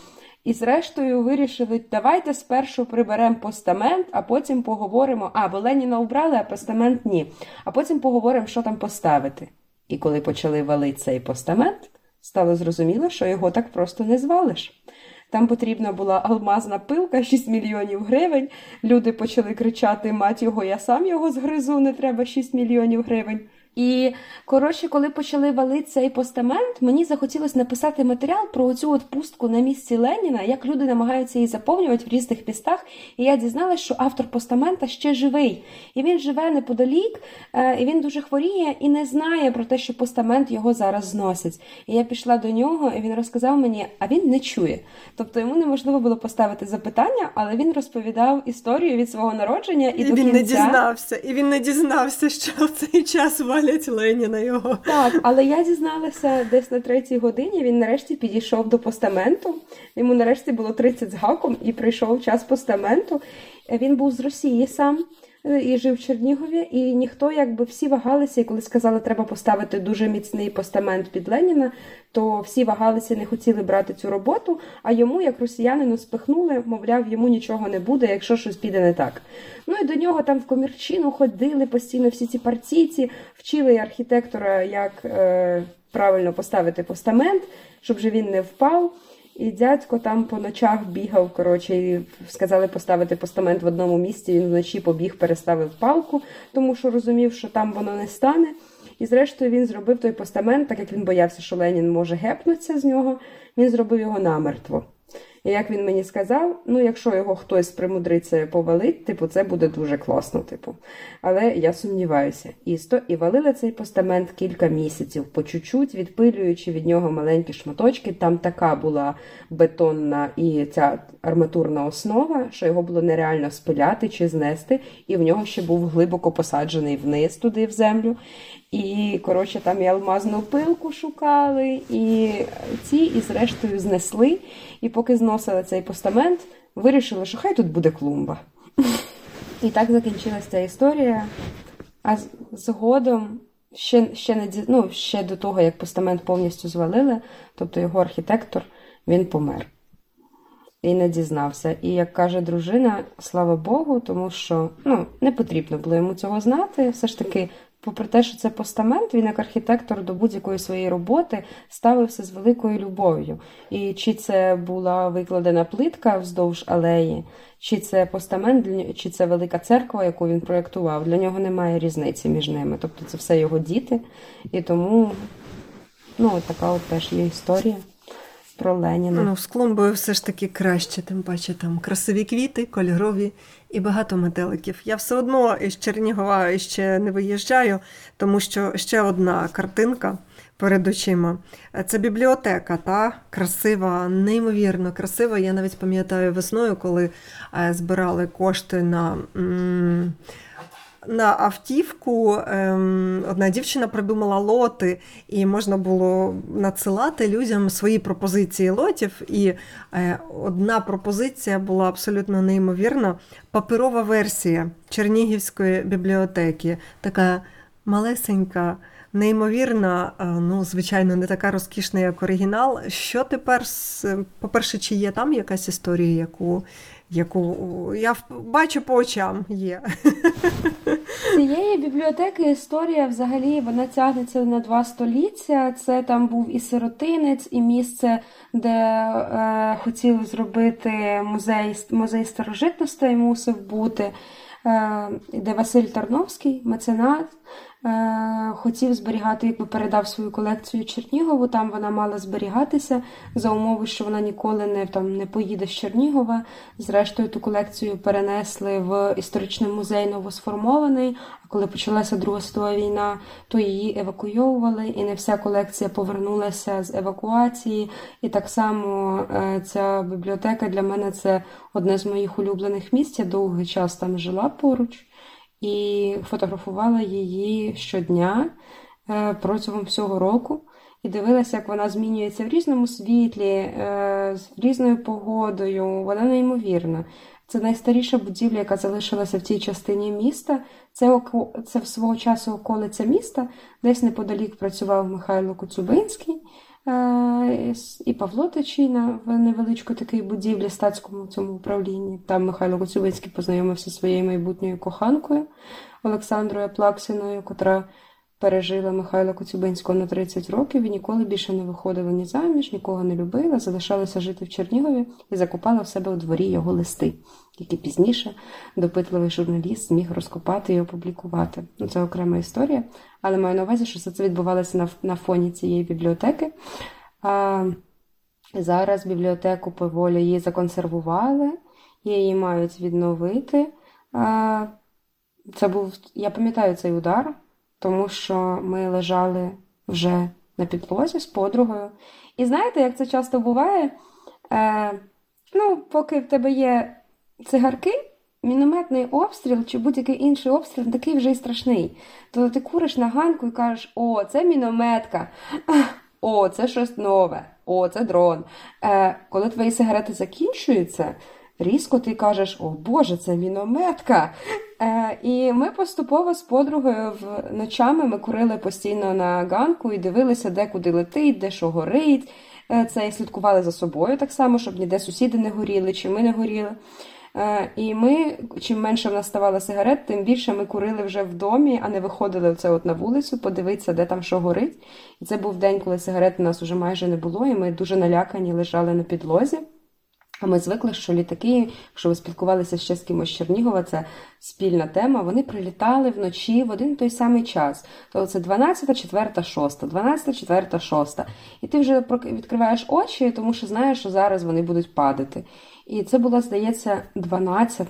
І зрештою вирішили, давайте спершу приберемо постамент, а потім поговоримо. А, бо Леніна убрали, а постамент ні. А потім поговоримо, що там поставити. І коли почали валити цей постамент, стало зрозуміло, що його так просто не звалиш. Там потрібна була алмазна пилка, 6 мільйонів гривень. Люди почали кричати: мать його, я сам його згризу, не треба 6 мільйонів гривень. І коротше, коли почали валити цей постамент, мені захотілося написати матеріал про оцю от пустку на місці Леніна, як люди намагаються її заповнювати в різних містах. І я дізналася, що автор постамента ще живий. І він живе неподалік, е, і він дуже хворіє і не знає про те, що постамент його зараз зносять. І я пішла до нього, і він розказав мені, а він не чує. Тобто йому неможливо було поставити запитання, але він розповідав історію від свого народження і, І, до він кінця. не дізнався, і він не дізнався, що в цей час валять Леніна його. Так, але я дізналася десь на третій годині. Він нарешті підійшов до постаменту. Йому нарешті було 30 з гаком, і прийшов час постаменту. Він був з Росії сам і жив в Чернігові, і ніхто, якби всі вагалися, і коли сказали, треба поставити дуже міцний постамент під Леніна, то всі вагалися, не хотіли брати цю роботу. А йому, як росіянину, спихнули, мовляв, йому нічого не буде, якщо щось піде не так. Ну і до нього там в комірчину ходили постійно всі ці партійці, вчили архітектора, як е, правильно поставити постамент, щоб же він не впав. І дядько там по ночах бігав, коротше, і сказали поставити постамент в одному місці. Він вночі побіг, переставив палку, тому що розумів, що там воно не стане. І зрештою він зробив той постамент, так як він боявся, що Ленін може гепнутися з нього, він зробив його намертво. І як він мені сказав, ну якщо його хтось примудриться повалить, типу, це буде дуже класно, типу. Але я сумніваюся. І сто і валили цей постамент кілька місяців, по чуть-чуть, відпилюючи від нього маленькі шматочки. Там така була бетонна і ця арматурна основа, що його було нереально спиляти чи знести, і в нього ще був глибоко посаджений вниз туди в землю. І, коротше, там і алмазну пилку шукали, і ці, і зрештою знесли. І поки зносили цей постамент, вирішили, що хай тут буде клумба. І так закінчилася ця історія. А згодом, ще, ще, не, ну, ще до того, як постамент повністю звалили, тобто його архітектор, він помер. І не дізнався. І як каже дружина, слава Богу, тому що ну, не потрібно було йому цього знати. Все ж таки, попри те, що це постамент, він як архітектор до будь-якої своєї роботи ставився з великою любов'ю. І чи це була викладена плитка вздовж алеї, чи це постамент, чи це велика церква, яку він проєктував, для нього немає різниці між ними. Тобто це все його діти. І тому ну, така от теж є історія про Леніна. Ну, з клумбою все ж таки краще, тим паче там красиві квіти, кольорові і багато метеликів. Я все одно із Чернігова ще не виїжджаю, тому що ще одна картинка перед очима. Це бібліотека, та красива, неймовірно красива. Я навіть пам'ятаю весною, коли е, збирали кошти на. м, на автівку ем, одна дівчина придумала лоти, і можна було надсилати людям свої пропозиції лотів. І е, одна пропозиція була абсолютно неймовірна: паперова версія Чернігівської бібліотеки, така малесенька. Неймовірна, е, ну, звичайно, не така розкішна, як оригінал. Що тепер, по-перше, чи є там якась історія, яку, яку я бачу по очам є. Цієї бібліотеки історія взагалі вона тягнеться на два століття. Це там був і сиротинець, і місце, де е, хотіли зробити музей, музей старожитностей мусив бути, е, де Василь Тарновський, меценат, хотів зберігати, якби передав свою колекцію Чернігову. Там вона мала зберігатися за умови, що вона ніколи не, там, не поїде з Чернігова. Зрештою, ту колекцію перенесли в історичний музей новосформований. А коли почалася Друга світова війна, то її евакуйовували, і не вся колекція повернулася з евакуації. І так само е, ця бібліотека для мене це одне з моїх улюблених місць. Я довгий час там жила поруч і фотографувала її щодня е, протягом всього року. І дивилася, як вона змінюється в різному світлі, е, з різною погодою. Вона неймовірна. Це найстаріша будівля, яка залишилася в цій частині міста. Це, це в свого часу околиця міста, десь неподалік працював Михайло Коцюбинський і Павло Тичина в невеличку такій будівлі статському цьому управлінні. Там Михайло Коцюбинський познайомився зі своєю майбутньою коханкою Олександрою Плаксиною, котра пережила Михайла Коцюбинського на 30 років і ніколи більше не виходила ні заміж, нікого не любила, залишалася жити в Чернігові і закопала в себе у дворі його листи, які пізніше допитливий журналіст зміг розкопати і опублікувати. Ну, це окрема історія, але маю на увазі, що все це відбувалося на, на фоні цієї бібліотеки. А, зараз бібліотеку поволі її законсервували, її мають відновити. А, це був, я пам'ятаю цей удар, тому що ми лежали вже на підлозі з подругою. І знаєте, як це часто буває? Е, ну, поки в тебе є цигарки, мінометний обстріл чи будь-який інший обстріл такий вже й страшний. То ти куриш на ганку і кажеш: о, це мінометка, о, це щось нове, о, це дрон. Е, коли твої сигарети закінчуються, різко ти кажеш: О Боже, це мінометка. Е, і ми поступово з подругою в ночами ми курили постійно на ганку і дивилися, де куди летить, де що горить. Е, Це і слідкували за собою так само, щоб ніде сусіди не горіли, чи ми не горіли. Е, І ми, чим менше в нас ставало сигарет, тим більше ми курили вже в домі, а не виходили оце от на вулицю, подивитися, де там що горить. І це був день, коли сигарет у нас вже майже не було, і ми дуже налякані лежали на підлозі. А ми звикли, що літаки, якщо ви спілкувалися ще з кимось Чернігова, це спільна тема. Вони прилітали вночі в один той самий час. То це 12, 4, 6, 12, 4, 6. І ти вже відкриваєш очі, тому що знаєш, що зараз вони будуть падати. І це була, здається, 12.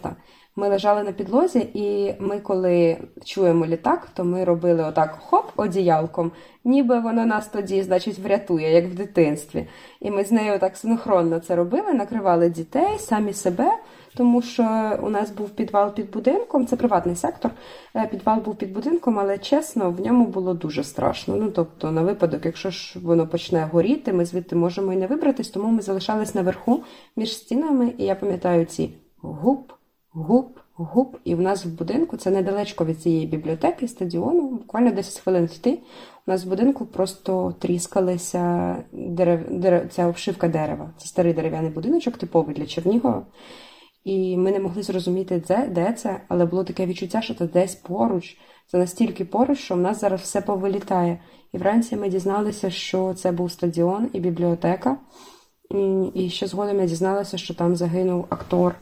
Ми лежали на підлозі, і ми, коли чуємо літак, то ми робили отак хоп одіялком, ніби воно нас тоді, значить, врятує, як в дитинстві. І ми з нею так синхронно це робили, накривали дітей, самі себе, тому що у нас був підвал під будинком, це приватний сектор. е, Підвал був під будинком, але чесно, в ньому було дуже страшно. Ну тобто, на випадок, якщо ж воно почне горіти, ми звідти можемо і не вибратись, тому ми залишались наверху між стінами, і я пам'ятаю ці гуп, гуп, гуп. І в нас в будинку це недалечко від цієї бібліотеки, стадіону, буквально 10 хвилин йти. У нас в будинку просто тріскалися дерев... дерев... ця обшивка дерева. Це старий дерев'яний будиночок, типовий для Чернігова. І ми не могли зрозуміти, де, де це, але було таке відчуття, що це десь поруч. Це настільки поруч, що в нас зараз все повилітає. І вранці ми дізналися, що це був стадіон і бібліотека. І ще згодом я дізналася, що там загинув актор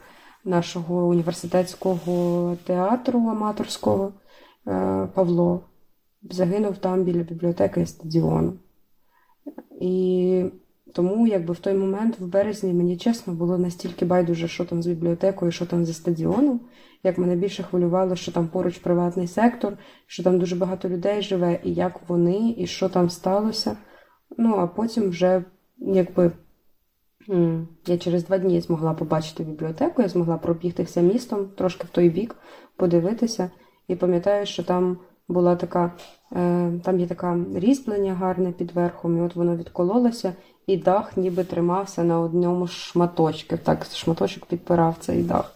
нашого університетського театру аматорського е, Павло. Загинув там біля бібліотеки і стадіону. І тому, якби в той момент, в березні, мені чесно було настільки байдуже, що там з бібліотекою, що там зі стадіоном. Як мене більше хвилювало, що там поруч приватний сектор, що там дуже багато людей живе, і як вони, і що там сталося. Ну, а потім вже, якби я через два дні змогла побачити бібліотеку, я змогла пробігтися містом трошки в той бік, подивитися. І пам'ятаю, що там була така, е, там є така різьблення гарне під верхом, і от воно відкололося, і дах ніби тримався на одному з шматочків. Так, шматочок підпирав цей дах.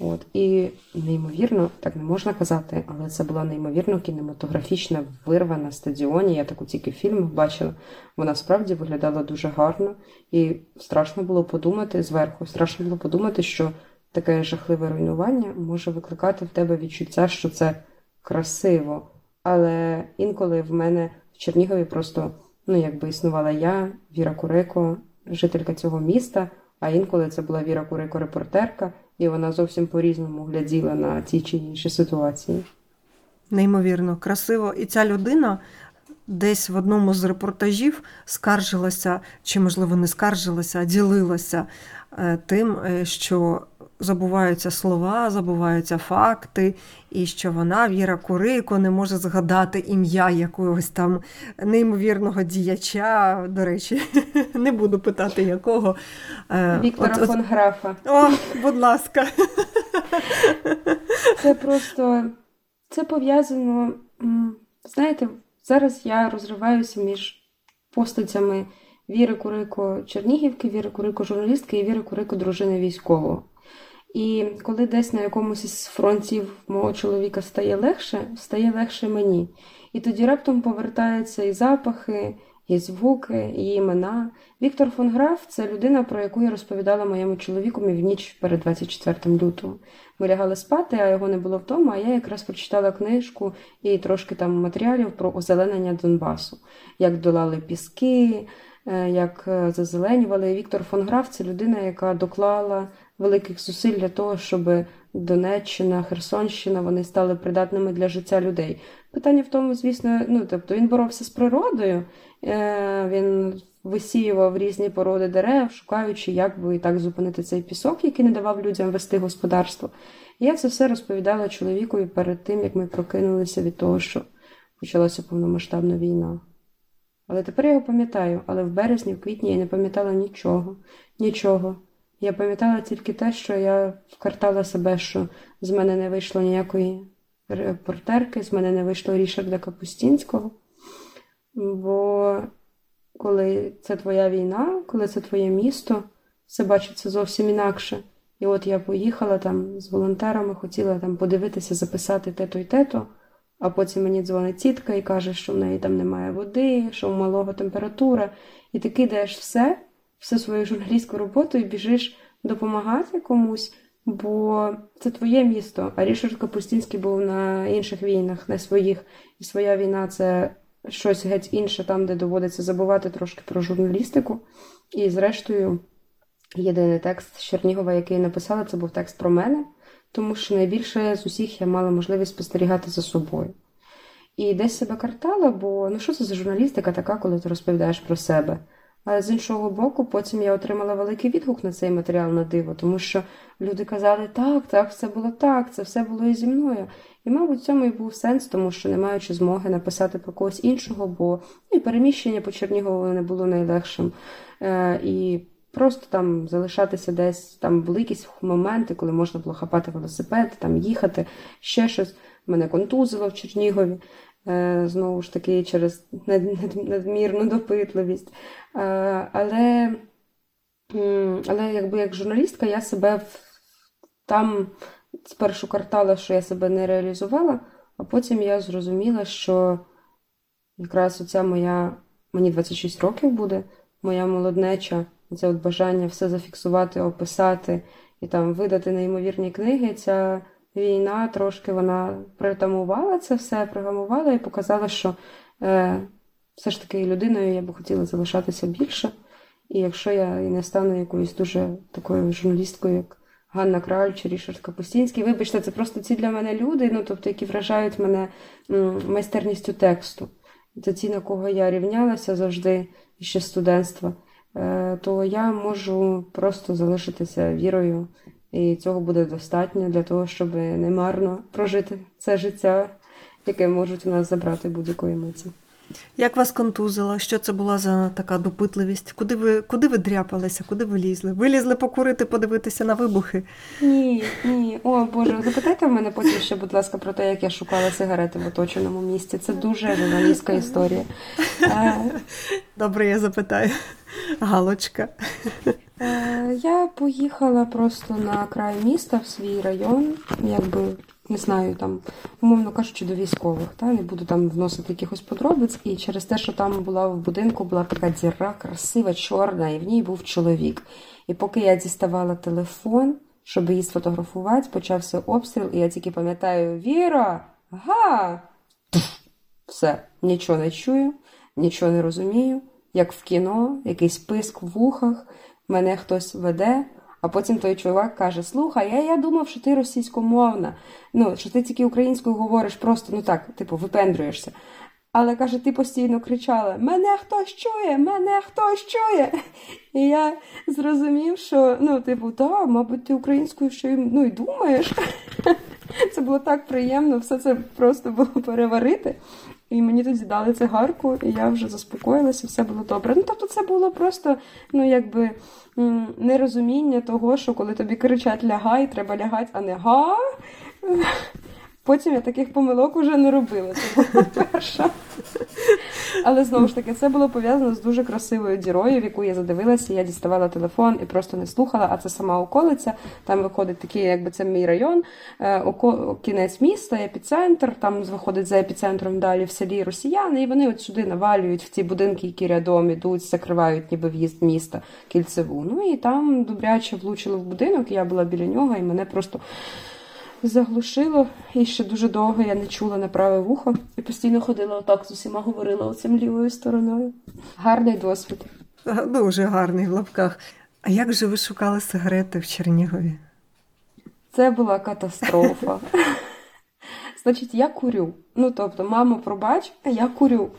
От, і неймовірно, так не можна казати, але це була неймовірно кінематографічна вирва на стадіоні. Я таку тільки в фільмах бачила. Вона справді виглядала дуже гарно, і страшно було подумати зверху. Страшно було подумати, що таке жахливе руйнування може викликати в тебе відчуття, що це красиво. Але інколи в мене в Чернігові просто ну, якби існувала я, Віра Курико, жителька цього міста. А інколи це була Віра Курико, репортерка, і вона зовсім по-різному гляділа на ті чи інші ситуації. Неймовірно, красиво. І ця людина десь в одному з репортажів скаржилася, чи, можливо, не скаржилася, а ділилася е, тим, е, що забуваються слова, забуваються факти, і що вона, Віра Курико, не може згадати ім'я якогось там неймовірного діяча. До речі, <laughs> не буду питати якого. Е, Віктора от- от- фон Графа. О, будь ласка. <laughs> Це просто це пов'язано. Знаєте, зараз я розриваюся між постатями Віри Курико Чернігівки, Віри Курико журналістки і Віри Курико дружини військового. І коли десь на якомусь із фронтів мого чоловіка стає легше, стає легше мені. І тоді раптом повертаються і запахи, і звуки, і імена. Віктор фон Граф це людина, про яку я розповідала моєму чоловікові в ніч перед 24 лютого. Ми лягали спати, а його не було вдома, а я якраз прочитала книжку і трошки там матеріалів про озеленення Донбасу, як долали піски, е, як е, зазеленювали. Віктор фон Граф це людина, яка доклала великих зусиль для того, щоб Донеччина, Херсонщина вони стали придатними для життя людей. Питання в тому, звісно, ну тобто він боровся з природою, е, він висіював різні породи дерев, шукаючи, як би і так зупинити цей пісок, який не давав людям вести господарство. І я це все розповідала чоловікові перед тим, як ми прокинулися від того, що почалася повномасштабна війна. Але тепер я його пам'ятаю, але в березні, в квітні я не пам'ятала нічого, нічого. Я пам'ятала тільки те, що я вкартала себе, що з мене не вийшло ніякої репортерки, з мене не вийшло Рішарда Капустінського. Бо коли це твоя війна, коли це твоє місто, все бачиться зовсім інакше. І от я поїхала там з волонтерами, хотіла там подивитися, записати те-то й те-то, а потім мені дзвонить тітка і каже, що в неї там немає води, що в малого температура. І ти кидаєш все, всю свою журналістську роботу і біжиш допомагати комусь, бо це твоє місто. А Рішард Капустінський був на інших війнах, не своїх. І своя війна це щось геть інше, там, де доводиться забувати трошки про журналістику. І зрештою, єдиний текст Чернігова, який я написала, це був текст про мене, тому що найбільше з усіх я мала можливість спостерігати за собою. І десь себе картала, бо ну що це за журналістика така, коли ти розповідаєш про себе? Але з іншого боку, потім я отримала великий відгук на цей матеріал на диво, тому що люди казали, так, так, все було так, це все було і зі мною. І, мабуть, в цьому і був сенс, тому що не маючи змоги написати про когось іншого, бо ну, і переміщення по Чернігову не було найлегшим. Е, і просто там залишатися десь, там були якісь моменти, коли можна було хапати велосипед, там їхати, ще щось. Мене контузило в Чернігові. Е, Знову ж таки, через над- над- надмірну допитливість. Е, Але, але якби як журналістка я себе там спершу картала, що я себе не реалізувала, а потім я зрозуміла, що якраз оця моя, мені 26 років буде, моя молоднеча, це от бажання все зафіксувати, описати і там видати неймовірні книги, ця війна трошки вона притамувала це все, програмувала і показала, що е, все ж таки людиною я би хотіла залишатися більше. І якщо я і не стану якоюсь дуже такою журналісткою, як Ганна Краль чи Рішард Капустінський, вибачте, це просто ці для мене люди, ну тобто, які вражають мене майстерністю тексту. Це ті, на кого я рівнялася завжди ще студентства, е, то я можу просто залишитися вірою, і цього буде достатньо для того, щоб не марно прожити це життя, яке можуть у нас забрати будь-якої миті. Як вас контузило? Що це була за така допитливість? Куди ви, куди ви дряпалися? Куди ви лізли? Ви лізли покурити, подивитися на вибухи? Ні, ні. О Боже, запитайте в мене потім ще, будь ласка, про те, як я шукала сигарети в оточеному місці. Це дуже журналістська історія. <laughs> Е, Добре, я запитаю. Галочка. Е, Я поїхала просто на край міста в свій район, якби не знаю, там, умовно кажучи, до військових. Та не буду там вносити якихось подробиць. І через те, що там була в будинку, була така діра, красива, чорна, і в ній був чоловік. І поки я діставала телефон, щоб її сфотографувати, почався обстріл, і я тільки пам'ятаю: Віра! Ага! Все, нічого не чую, нічого не розумію. Як в кіно, якийсь писк в вухах, мене хтось веде, а потім той чоловік каже: Слухай, я, я думав, що ти російськомовна, ну, що ти тільки українською говориш, просто ну так, типу, випендрюєшся. Але каже, ти постійно кричала: Мене хтось чує, мене хтось чує. І я зрозумів, що ну, типу, так, мабуть, ти українською ще й ну, і думаєш. <laughs> Це було так приємно, все це просто було переварити. І мені тоді дали цигарку, і я вже заспокоїлася, все було добре. Ну, тобто, це було просто, ну, якби нерозуміння того, що коли тобі кричать лягай, треба лягати, а не га. Потім я таких помилок уже не робила. Це була перша. Але знову ж таки, це було пов'язано з дуже красивою дірою, в яку я задивилася. Я діставала телефон і просто не слухала, а це сама околиця. Там виходить такий, якби це мій район, е, кінець міста, епіцентр. Там виходить за епіцентром далі в селі росіяни, і вони от сюди навалюють в ці будинки, які рядом ідуть, закривають ніби в'їзд міста кільцеву. Ну і там добряче влучили в будинок. Я була біля нього, і мене просто заглушило, і ще дуже довго я не чула на праве вухо і постійно ходила отак з усіма говорила оцим лівою стороною. Гарний досвід. Дуже гарний в лапках. А як же ви шукали сигарети в Чернігові? Це була катастрофа. <laughs> Значить, я курю. Ну, тобто, мамо, пробач, а я курю.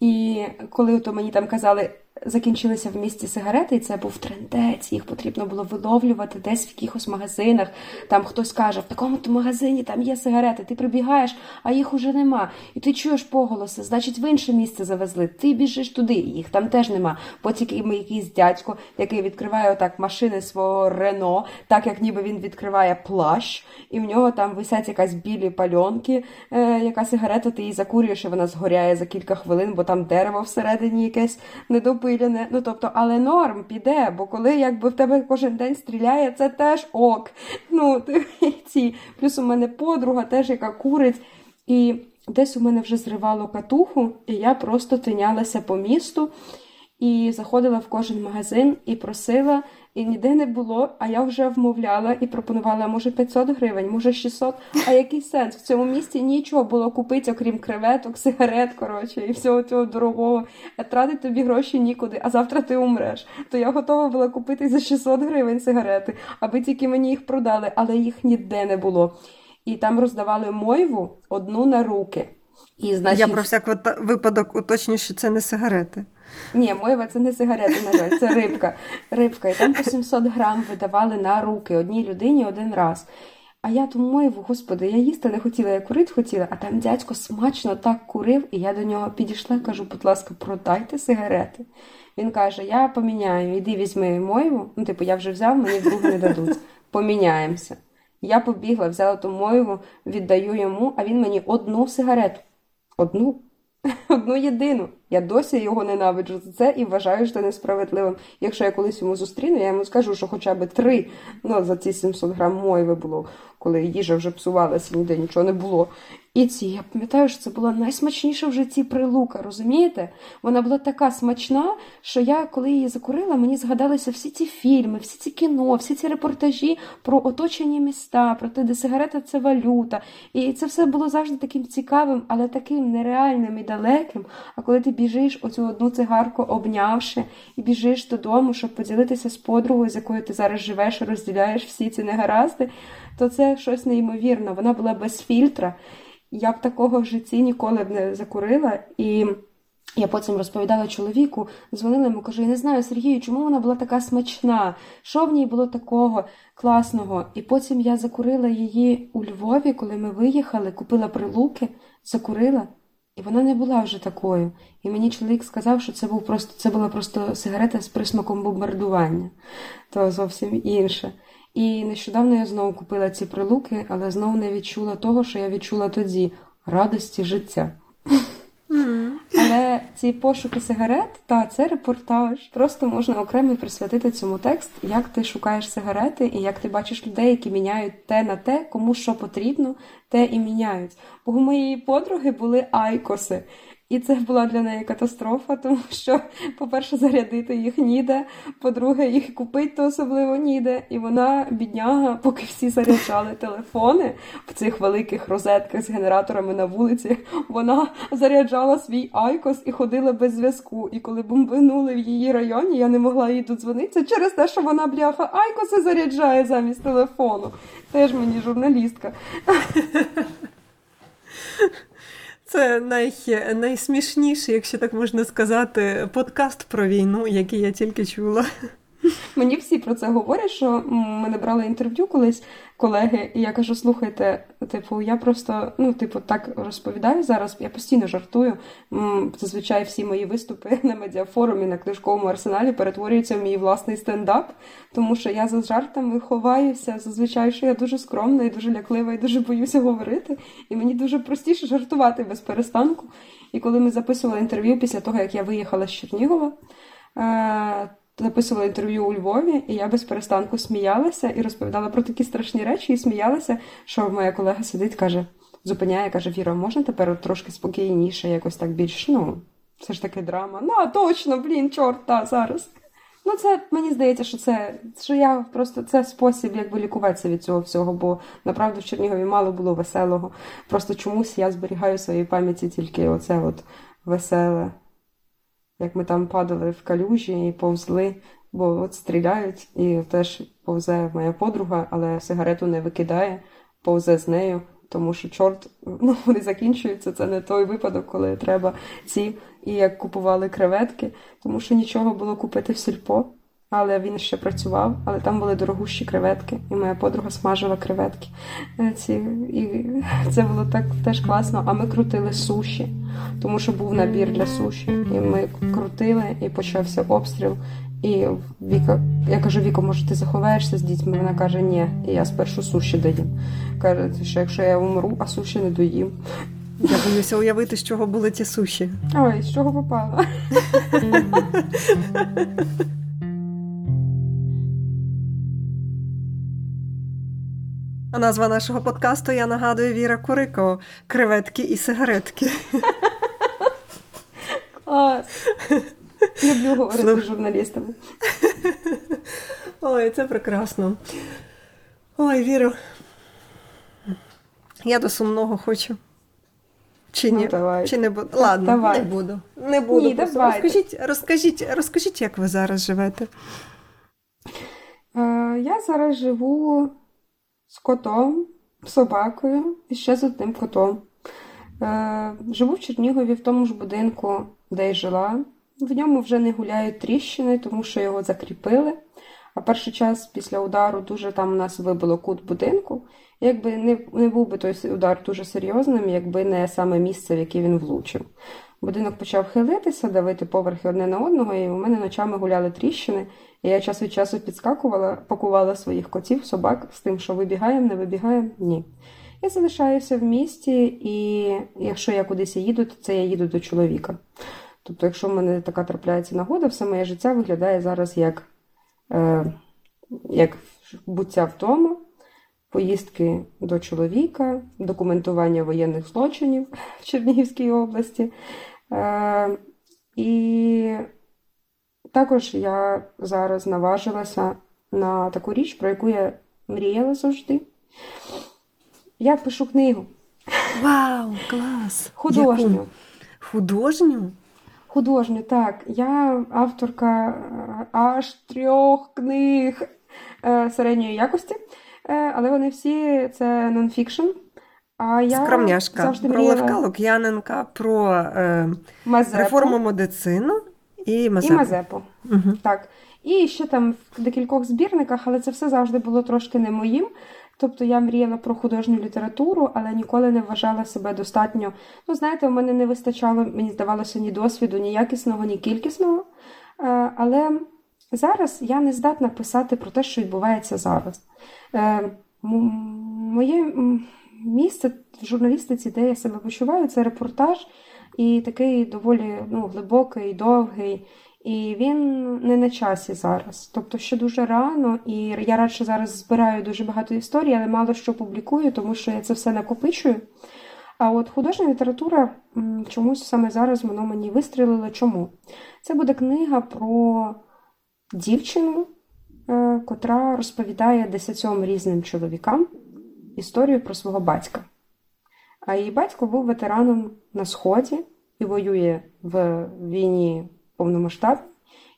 І коли то мені там казали, закінчилися в місті сигарети, і це був трендець, їх потрібно було виловлювати десь в якихось магазинах. Там хтось каже, в такому-то магазині там є сигарети, ти прибігаєш, а їх уже нема. І ти чуєш поголоси, значить, в інше місце завезли. Ти біжиш туди, їх там теж нема. Потім якийсь дядько, який відкриває отак машини свого Рено, так як ніби він відкриває плащ, і в нього там висять якась білі пальонки, е, яка сигарета, ти її закурюєш, і вона згоряє за кілька хвилин, бо там дерево всередині якесь недопиляне. Ну тобто, але норм піде, бо коли якби в тебе кожен день стріляє, це теж ок. Ну, <laughs> ці. Плюс у мене подруга теж, яка курить. І десь у мене вже зривало катуху, і я просто тинялася по місту і заходила в кожен магазин і просила, і ніде не було. А я вже вмовляла і пропонувала, може 500 гривень, може 600. А який сенс? В цьому місті нічого було купити, окрім креветок, сигарет, коротше, і всього цього дорогого. Тратить тобі гроші нікуди, а завтра ти умреш. То я готова була купити за 600 гривень сигарети, аби тільки мені їх продали, але їх ніде не було. І там роздавали мойву одну на руки. І, значить, Я про всяк випадок уточню, що це не сигарети. Ні, мойва це не сигарети, на жаль, це рибка. Рибка. І там по 700 грам видавали на руки одній людині один раз. А я ту мойву, господи, я їсти не хотіла, я курити хотіла, а там дядько смачно так курив, і я до нього підійшла кажу, будь ласка, продайте сигарети. Він каже: Я поміняю, іди візьми мойву. Ну, типу, я вже взяв, мені другу не дадуть. Поміняємося. Я побігла, взяла ту мойву, віддаю йому, а він мені одну сигарету. Одну. <laughs> Одну єдину. Я досі його ненавиджу за це і вважаю, що це несправедливим. Якщо я колись йому зустріну, я йому скажу, що хоча б три ну, за ці 700 грам мойви було, коли їжа вже псувалася, ніде нічого не було. І ці, я пам'ятаю, що це була найсмачніша в житті прилука, розумієте? Вона була така смачна, що я, коли її закурила, мені згадалися всі ці фільми, всі ці кіно, всі ці репортажі про оточені міста, про те, де сигарета це валюта. І це все було завжди таким цікавим, але таким нереальним і далеким. А коли ти біжиш оцю одну цигарку обнявши, і біжиш додому, щоб поділитися з подругою, з якою ти зараз живеш, розділяєш всі ці негаразди, то це щось неймовірне. Вона була без фільтра. Я б такого в житті ніколи б не закурила. І я потім розповідала чоловіку, дзвонила йому, кажу, я не знаю, Сергію, чому вона була така смачна? Що в ній було такого класного? І потім я закурила її у Львові, коли ми виїхали, купила прилуки, закурила. І вона не була вже такою. І мені чоловік сказав, що це був просто це була просто сигарета з присмаком бомбардування, то зовсім інше. І нещодавно я знову купила ці прилуки, але знову не відчула того, що я відчула тоді радості життя. Ці пошуки сигарет, та це репортаж. Просто можна окремо присвятити цьому текст, як ти шукаєш сигарети і як ти бачиш людей, які міняють те на те, кому що потрібно, те і міняють. Бо у моєї подруги були айкоси. І це була для неї катастрофа, тому що, по-перше, зарядити їх ніде, по-друге, їх купити особливо ніде. І вона, бідняга, поки всі заряджали телефони в цих великих розетках з генераторами на вулиці, вона заряджала свій айкос і ходила без зв'язку. І коли бомбинули в її районі, я не могла їй додзвонитися через те, що вона бляха айкоси заряджає замість телефону. Теж мені журналістка. Це най... найсмішніший, якщо так можна сказати, подкаст про війну, який я тільки чула. Мені всі про це говорять, що мене брали інтерв'ю колись колеги, і я кажу: слухайте, типу, я просто ну, типу, так розповідаю зараз. Я постійно жартую. Зазвичай всі мої виступи <laughs> на медіафорумі на книжковому арсеналі перетворюються в мій власний стендап, тому що я за жартами ховаюся. Зазвичай, що я дуже скромна і дуже ляклива, і дуже боюся говорити. І мені дуже простіше жартувати без перестанку. І коли ми записували інтерв'ю після того, як я виїхала з Чернігова. Записувала інтерв'ю у Львові, і я без перестанку сміялася і розповідала про такі страшні речі, і сміялася, що моя колега сидить, каже, зупиняє, каже: Віра, можна тепер трошки спокійніше, якось так більш, ну, це ж таки драма. Ну, точно, блін, чорт, та, зараз. Ну, це мені здається, що це що я просто це спосіб, якби лікуватися від цього всього, бо направду в Чернігові мало було веселого. Просто чомусь я зберігаю в своїй пам'яті тільки оце от веселе як ми там падали в калюжі і повзли, бо от стріляють, і теж повзе моя подруга, але сигарету не викидає, повзе з нею, тому що чорт, <laughs> ну вони закінчуються. Це не той випадок, коли треба ці і як купували креветки, тому що нічого було купити в сільпо. Але він ще працював, але там були дорогущі креветки, і моя подруга смажила креветки. Е, ці, І це було так теж класно. А ми крутили суші, тому що був набір для суші. І ми крутили, і почався обстріл. І Віка, я кажу, Віко, може, ти заховаєшся з дітьми? Вона каже, ні, і я спершу суші доїм. Каже, що якщо я умру, а суші не доїм. Я боюся уявити, з чого були ті суші. Ой, з чого попало? <laughs> А назва нашого подкасту я нагадую Віра Курико креветки і сигаретки. <laughs> Клас. Люблю говорити з журналістами. Ой, це прекрасно. Ой, Віру. Я до сумного хочу. Чи ні? Ну, давай. Чи не буду? Ладно, Давай. не буду. Не буду. Ні. Розкажіть, розкажіть, розкажіть, як ви зараз живете. Е, я зараз живу з котом, собакою і ще з одним котом. Е, живу в Чернігові в тому ж будинку, де й жила. в ньому вже не гуляють тріщини, тому що його закріпили. А перший час після удару дуже там у нас вибило кут будинку. Якби не, не був би той удар дуже серйозним, якби не саме місце, в яке він влучив. Будинок почав хилитися, давити поверхи одне на одного, і у мене ночами гуляли тріщини. Я час від часу підскакувала, пакувала своїх котів, собак з тим, що вибігаємо, не вибігаємо. Ні. Я залишаюся в місті, і якщо я кудись їду, то це я їду до чоловіка. Тобто, якщо в мене така трапляється нагода, все моє життя виглядає зараз як, е, як буття вдома, поїздки до чоловіка, документування воєнних злочинів <laughs> в Чернігівській області. Е, і також я зараз наважилася на таку річ, про яку я мріяла завжди. Я пишу книгу Вау, клас! художню. Яку? Художню? Художню, так. Я авторка е, аж трьох книг е, середньої якості, е, але вони всі це нонфікшн. А я Скромняшка. завжди Про Левка Лук'яненка, про е, Мазепу реформу медицину і і Мазепу. Мазепу. Угу. Так. І ще там в декількох збірниках, але це все завжди було трошки не моїм. Тобто я мріяла про художню літературу, але ніколи не вважала себе достатньо. Ну, знаєте, у мене не вистачало, мені здавалося, ні досвіду, ні якісного, ні кількісного. Е, Але зараз я не здатна писати про те, що відбувається зараз. Е, Моє місце в журналістиці, де я себе почуваю, це репортаж і такий доволі ну, глибокий, довгий. І він не на часі зараз. Тобто ще дуже рано, і я радше зараз збираю дуже багато історій, але мало що публікую, тому що я це все накопичую. А от художня література чомусь саме зараз воно мені вистрілило. Чому? Це буде книга про дівчину, е, котра розповідає десятьом різним чоловікам історію про свого батька. А її батько був ветераном на Сході і воює в війні повномасштабній.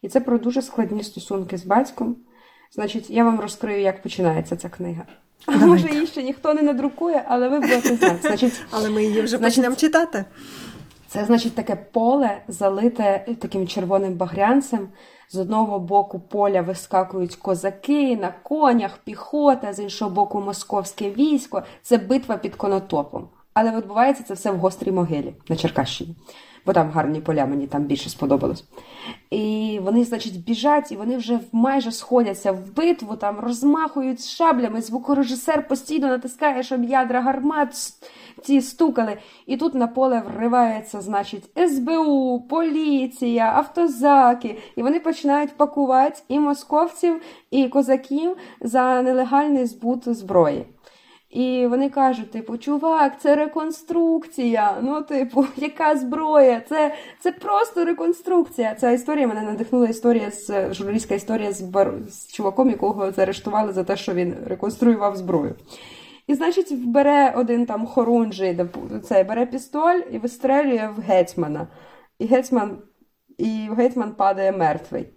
І це про дуже складні стосунки з батьком. Значить, я вам розкрию, як починається ця книга. А Давайте. може її ще ніхто не надрукує, але ви будете знати. Значить, Але ми її вже Значить, почнемо читати. це значить таке поле, залите таким червоним багрянцем. З одного боку поля вискакують козаки на конях, піхота, з іншого боку московське військо. Це битва під конотопом. Але відбувається це все в гострій могилі на Черкащині, бо там гарні поля, мені там більше сподобалось. І вони, значить, біжать, і вони вже майже сходяться в битву, там розмахують шаблями. Звукорежисер постійно натискає, щоб ядра гармат ці стукали. І тут на поле вривається, значить, СБУ, поліція, автозаки. І вони починають пакувати і московців, і козаків за нелегальний збут зброї. І вони кажуть, типу, чувак, це реконструкція. Ну, типу, <laughs> яка зброя? Це, це просто реконструкція. Ця історія мене надихнула історія з журналістська історія з, бар, з чуваком, якого заарештували за те, що він реконструював зброю. І, значить, бере один там хорунжий, це бере пістоль і вистрелює в гетьмана. І гетьман, і гетьман падає мертвий.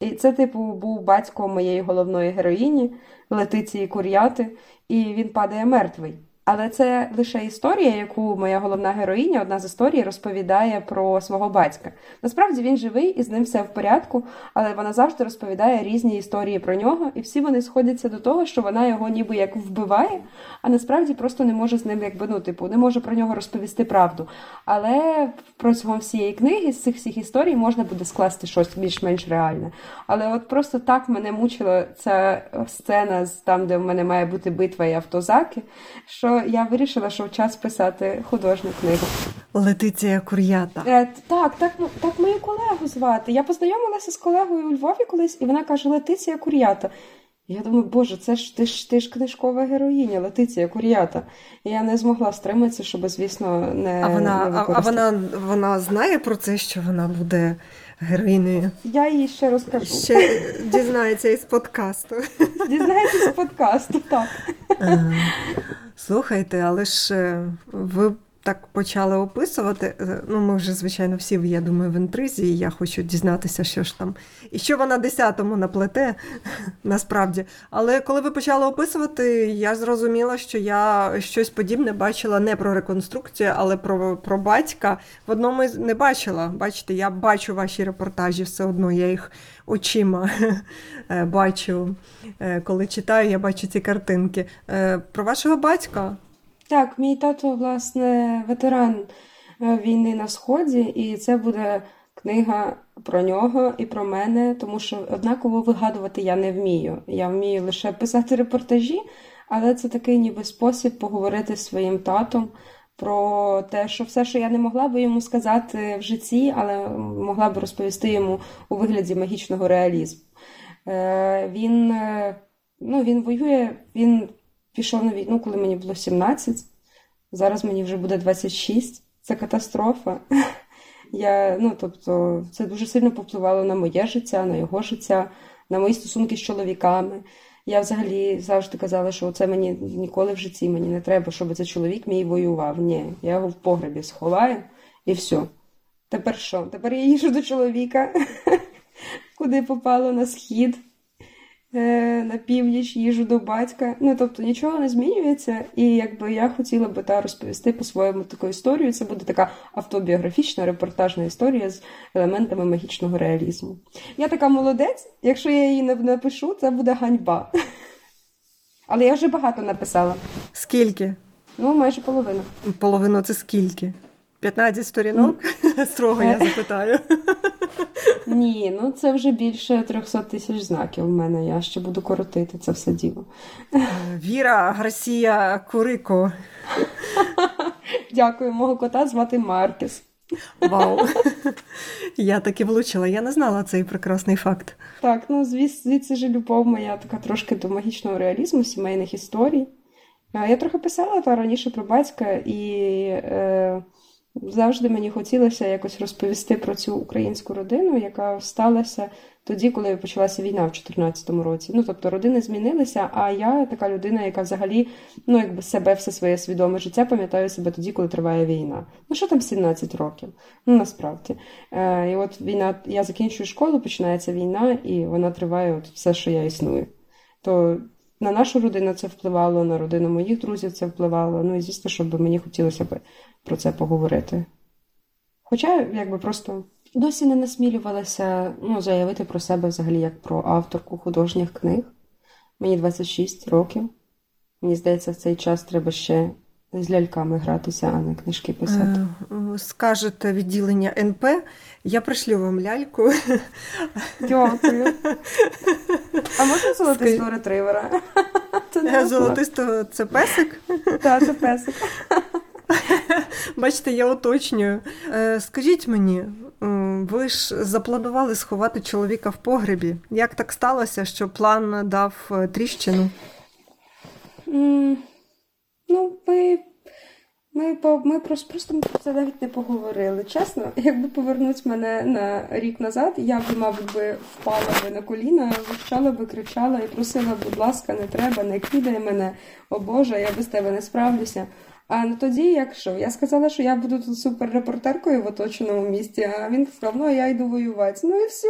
І це, типу, був батько моєї головної героїні Летиції Кур'яти, і він падає мертвий. Але це лише історія, яку моя головна героїня, одна з історій, розповідає про свого батька. Насправді він живий і з ним все в порядку, але вона завжди розповідає різні історії про нього, і всі вони сходяться до того, що вона його ніби як вбиває, а насправді просто не може з ним, якби ну, типу, не може про нього розповісти правду. Але протягом всієї книги з цих всіх історій можна буде скласти щось більш-менш реальне. Але от просто так мене мучила ця сцена там, де в мене має бути битва і автозаки, що я вирішила, що час писати художню книгу. Летиція Кур'ята. Е, так, так, ну, так мою колегу звати. Я познайомилася з колегою у Львові колись, і вона каже: Летиція Кур'ята. Я думаю, боже, це ж ти ж ти ж книжкова героїня, Летиція Кур'ята. І я не змогла стриматися, щоб, звісно, не А вона, не а, а вона, вона знає про це, що вона буде героїнею. Я їй ще розкажу. Ще дізнається із подкасту. Дізнається з подкасту, так. Е, Слухайте, але ж е, ви так почали описувати. е, Ну, ми вже, звичайно, всі, я думаю, в інтризі, і я хочу дізнатися, що ж там. І що вона десятому наплете, <laughs> насправді. Але коли ви почали описувати, я зрозуміла, що я щось подібне бачила не про реконструкцію, але про, про батька. В одному не бачила. Бачите, я бачу ваші репортажі все одно, я їх очима <laughs> е, бачу. Е, Коли читаю, я бачу ці картинки. Про вашого батька. Так, мій тато, власне, ветеран е, війни на Сході, і це буде книга про нього і про мене, тому що однаково вигадувати я не вмію. Я вмію лише писати репортажі, але це такий ніби спосіб поговорити з своїм татом про те, що все, що я не могла би йому сказати в житті, але могла б розповісти йому у вигляді магічного реалізму. Е, Він, е, ну, він воює, він пішов на війну, коли мені було 17. Зараз мені вже буде 26. Це катастрофа. <laughs> Я, ну, тобто, це дуже сильно повпливало на моє життя, на його життя, на мої стосунки з чоловіками. Я взагалі завжди казала, що це мені ніколи в житті мені не треба, щоб цей чоловік мій воював. Ні, я його в погребі сховаю і все. Тепер що? Тепер я їжу до чоловіка, <laughs> куди попало на схід, на північ, їжу до батька. Ну, тобто нічого не змінюється. І якби я хотіла би та розповісти по-своєму таку історію. Це буде така автобіографічна репортажна історія з елементами магічного реалізму. Я така молодець, якщо я її не напишу, це буде ганьба. <laughs> Але я вже багато написала. Скільки? Ну, майже половину. Половину це скільки? 15 сторінок? <laughs> Строго я запитаю. <laughs> Ні, ну це вже більше 300 тисяч знаків в мене. Я ще буду коротити це все діло. Віра Гарсія Курико. <laughs> Дякую, мого кота звати Маркес. Вау. Я таки влучила. Я не знала цей прекрасний факт. Так, ну звіс- звідси ж любов моя така трошки до магічного реалізму, сімейних історій. Я трохи писала та раніше про батька, і е, завжди мені хотілося якось розповісти про цю українську родину, яка сталася тоді, коли почалася війна в 2014 році. Ну, тобто родини змінилися, а я така людина, яка взагалі ну, якби себе все своє свідоме життя пам'ятаю себе тоді, коли триває війна. Ну, що там 17 років? Ну, насправді. Е, і от війна, я закінчую школу, починається війна, і вона триває от все, що я існую. То на нашу родину це впливало, на родину моїх друзів це впливало. Ну і звісно, щоб мені хотілося б про це поговорити. Хоча, якби просто досі не насмілювалася ну, заявити про себе взагалі як про авторку художніх книг. Мені 26 років. Мені здається, в цей час треба ще з ляльками гратися, а не книжки писати. Е, Скажете відділення НП, я пришлю вам ляльку. Дякую. А можна золотистого Скажи- ретривера? <laughs> Е, можна. Золотисто це песик. Так, це песик. Бачите, я уточнюю. Е, Скажіть мені, ви ж запланували сховати чоловіка в погребі. Як так сталося, що план дав е, тріщину? Ну, ми, ми, ми просто, просто ми про це навіть не поговорили. Чесно, якби повернуть мене на рік назад, я б, мабуть, би впала би на коліна, вищала би, кричала і просила, будь ласка, не треба, не кидай мене, о Боже, я без тебе не справлюся. А ну тоді, як що? Я сказала, що я буду тут суперрепортеркою в оточеному місті, а він сказав, ну а я йду воювати. Ну і все,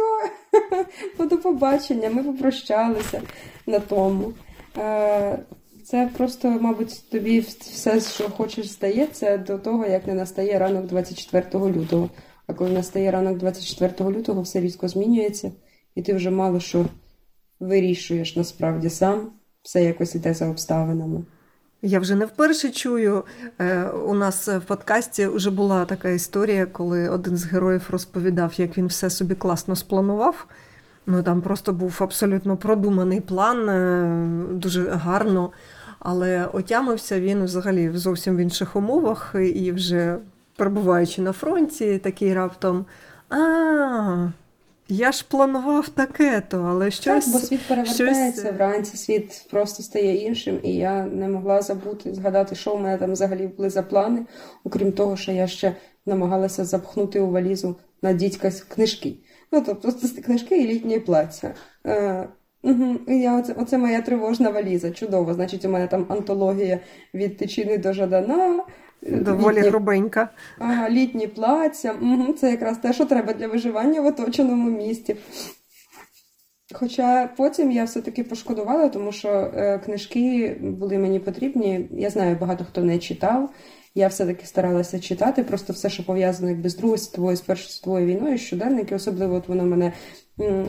до <laughs> побачення, ми попрощалися на тому. Е, Це просто, мабуть, тобі все, що хочеш, здається до того, як не настає ранок 24 лютого. А коли настає ранок 24 лютого, все різко змінюється, і ти вже мало що вирішуєш насправді сам, все якось іде за обставинами. Я вже не вперше чую. Е, У нас в подкасті вже була така історія, коли один з героїв розповідав, як він все собі класно спланував. Ну там просто був абсолютно продуманий план, е, дуже гарно. Але отямився він взагалі зовсім в інших умовах, і вже перебуваючи на фронті, такий раптом. А, я ж планував таке-то, але щось. Так, бо світ перевертається щось- вранці, світ просто стає іншим, і я не могла забути згадати, що в мене там взагалі були за плани, окрім того, що я ще намагалася запхнути у валізу на дідька книжки. Ну, тобто книжки і літнє плаття. Е, угу. Я, оце, оце моя тривожна валіза. Чудово. Значить, у мене там антологія від тичини до Жадана, Доволі літні, грубенька. ага, літні плаття. Угу, це якраз те, що треба для виживання в оточеному місті. Хоча потім я все-таки пошкодувала, тому що е, книжки були мені потрібні. Я знаю, багато хто не читав. Я все-таки старалася читати, просто все, що пов'язано якби з Другою світовою, з Першою світовою війною, щоденники, особливо от воно мене.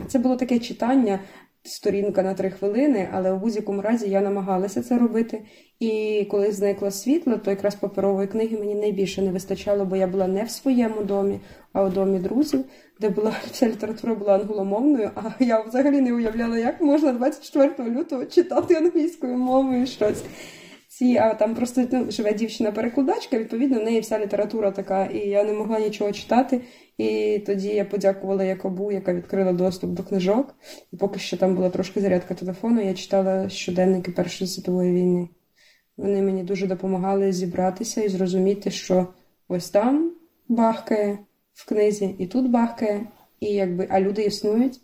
Це було таке читання, сторінка на три хвилини, але в будь-якому разі я намагалася це робити. І коли зникло світло, то якраз паперової книги мені найбільше не вистачало, бо я була не в своєму домі, а у домі друзів, де була <laughs> вся література була англомовною. А я взагалі не уявляла, як можна 24 лютого читати англійською мовою щось. Ці, а там просто ну, живе дівчина-перекладачка, відповідно, в неї вся література така, і я не могла нічого читати. І тоді я подякувала Якобу, яка відкрила доступ до книжок. І поки що там була трошки зарядка телефону, я читала щоденники Першої світової війни. Вони мені дуже допомагали зібратися і зрозуміти, що ось там бахкає в книзі, і тут бахкає, і якби, а люди існують,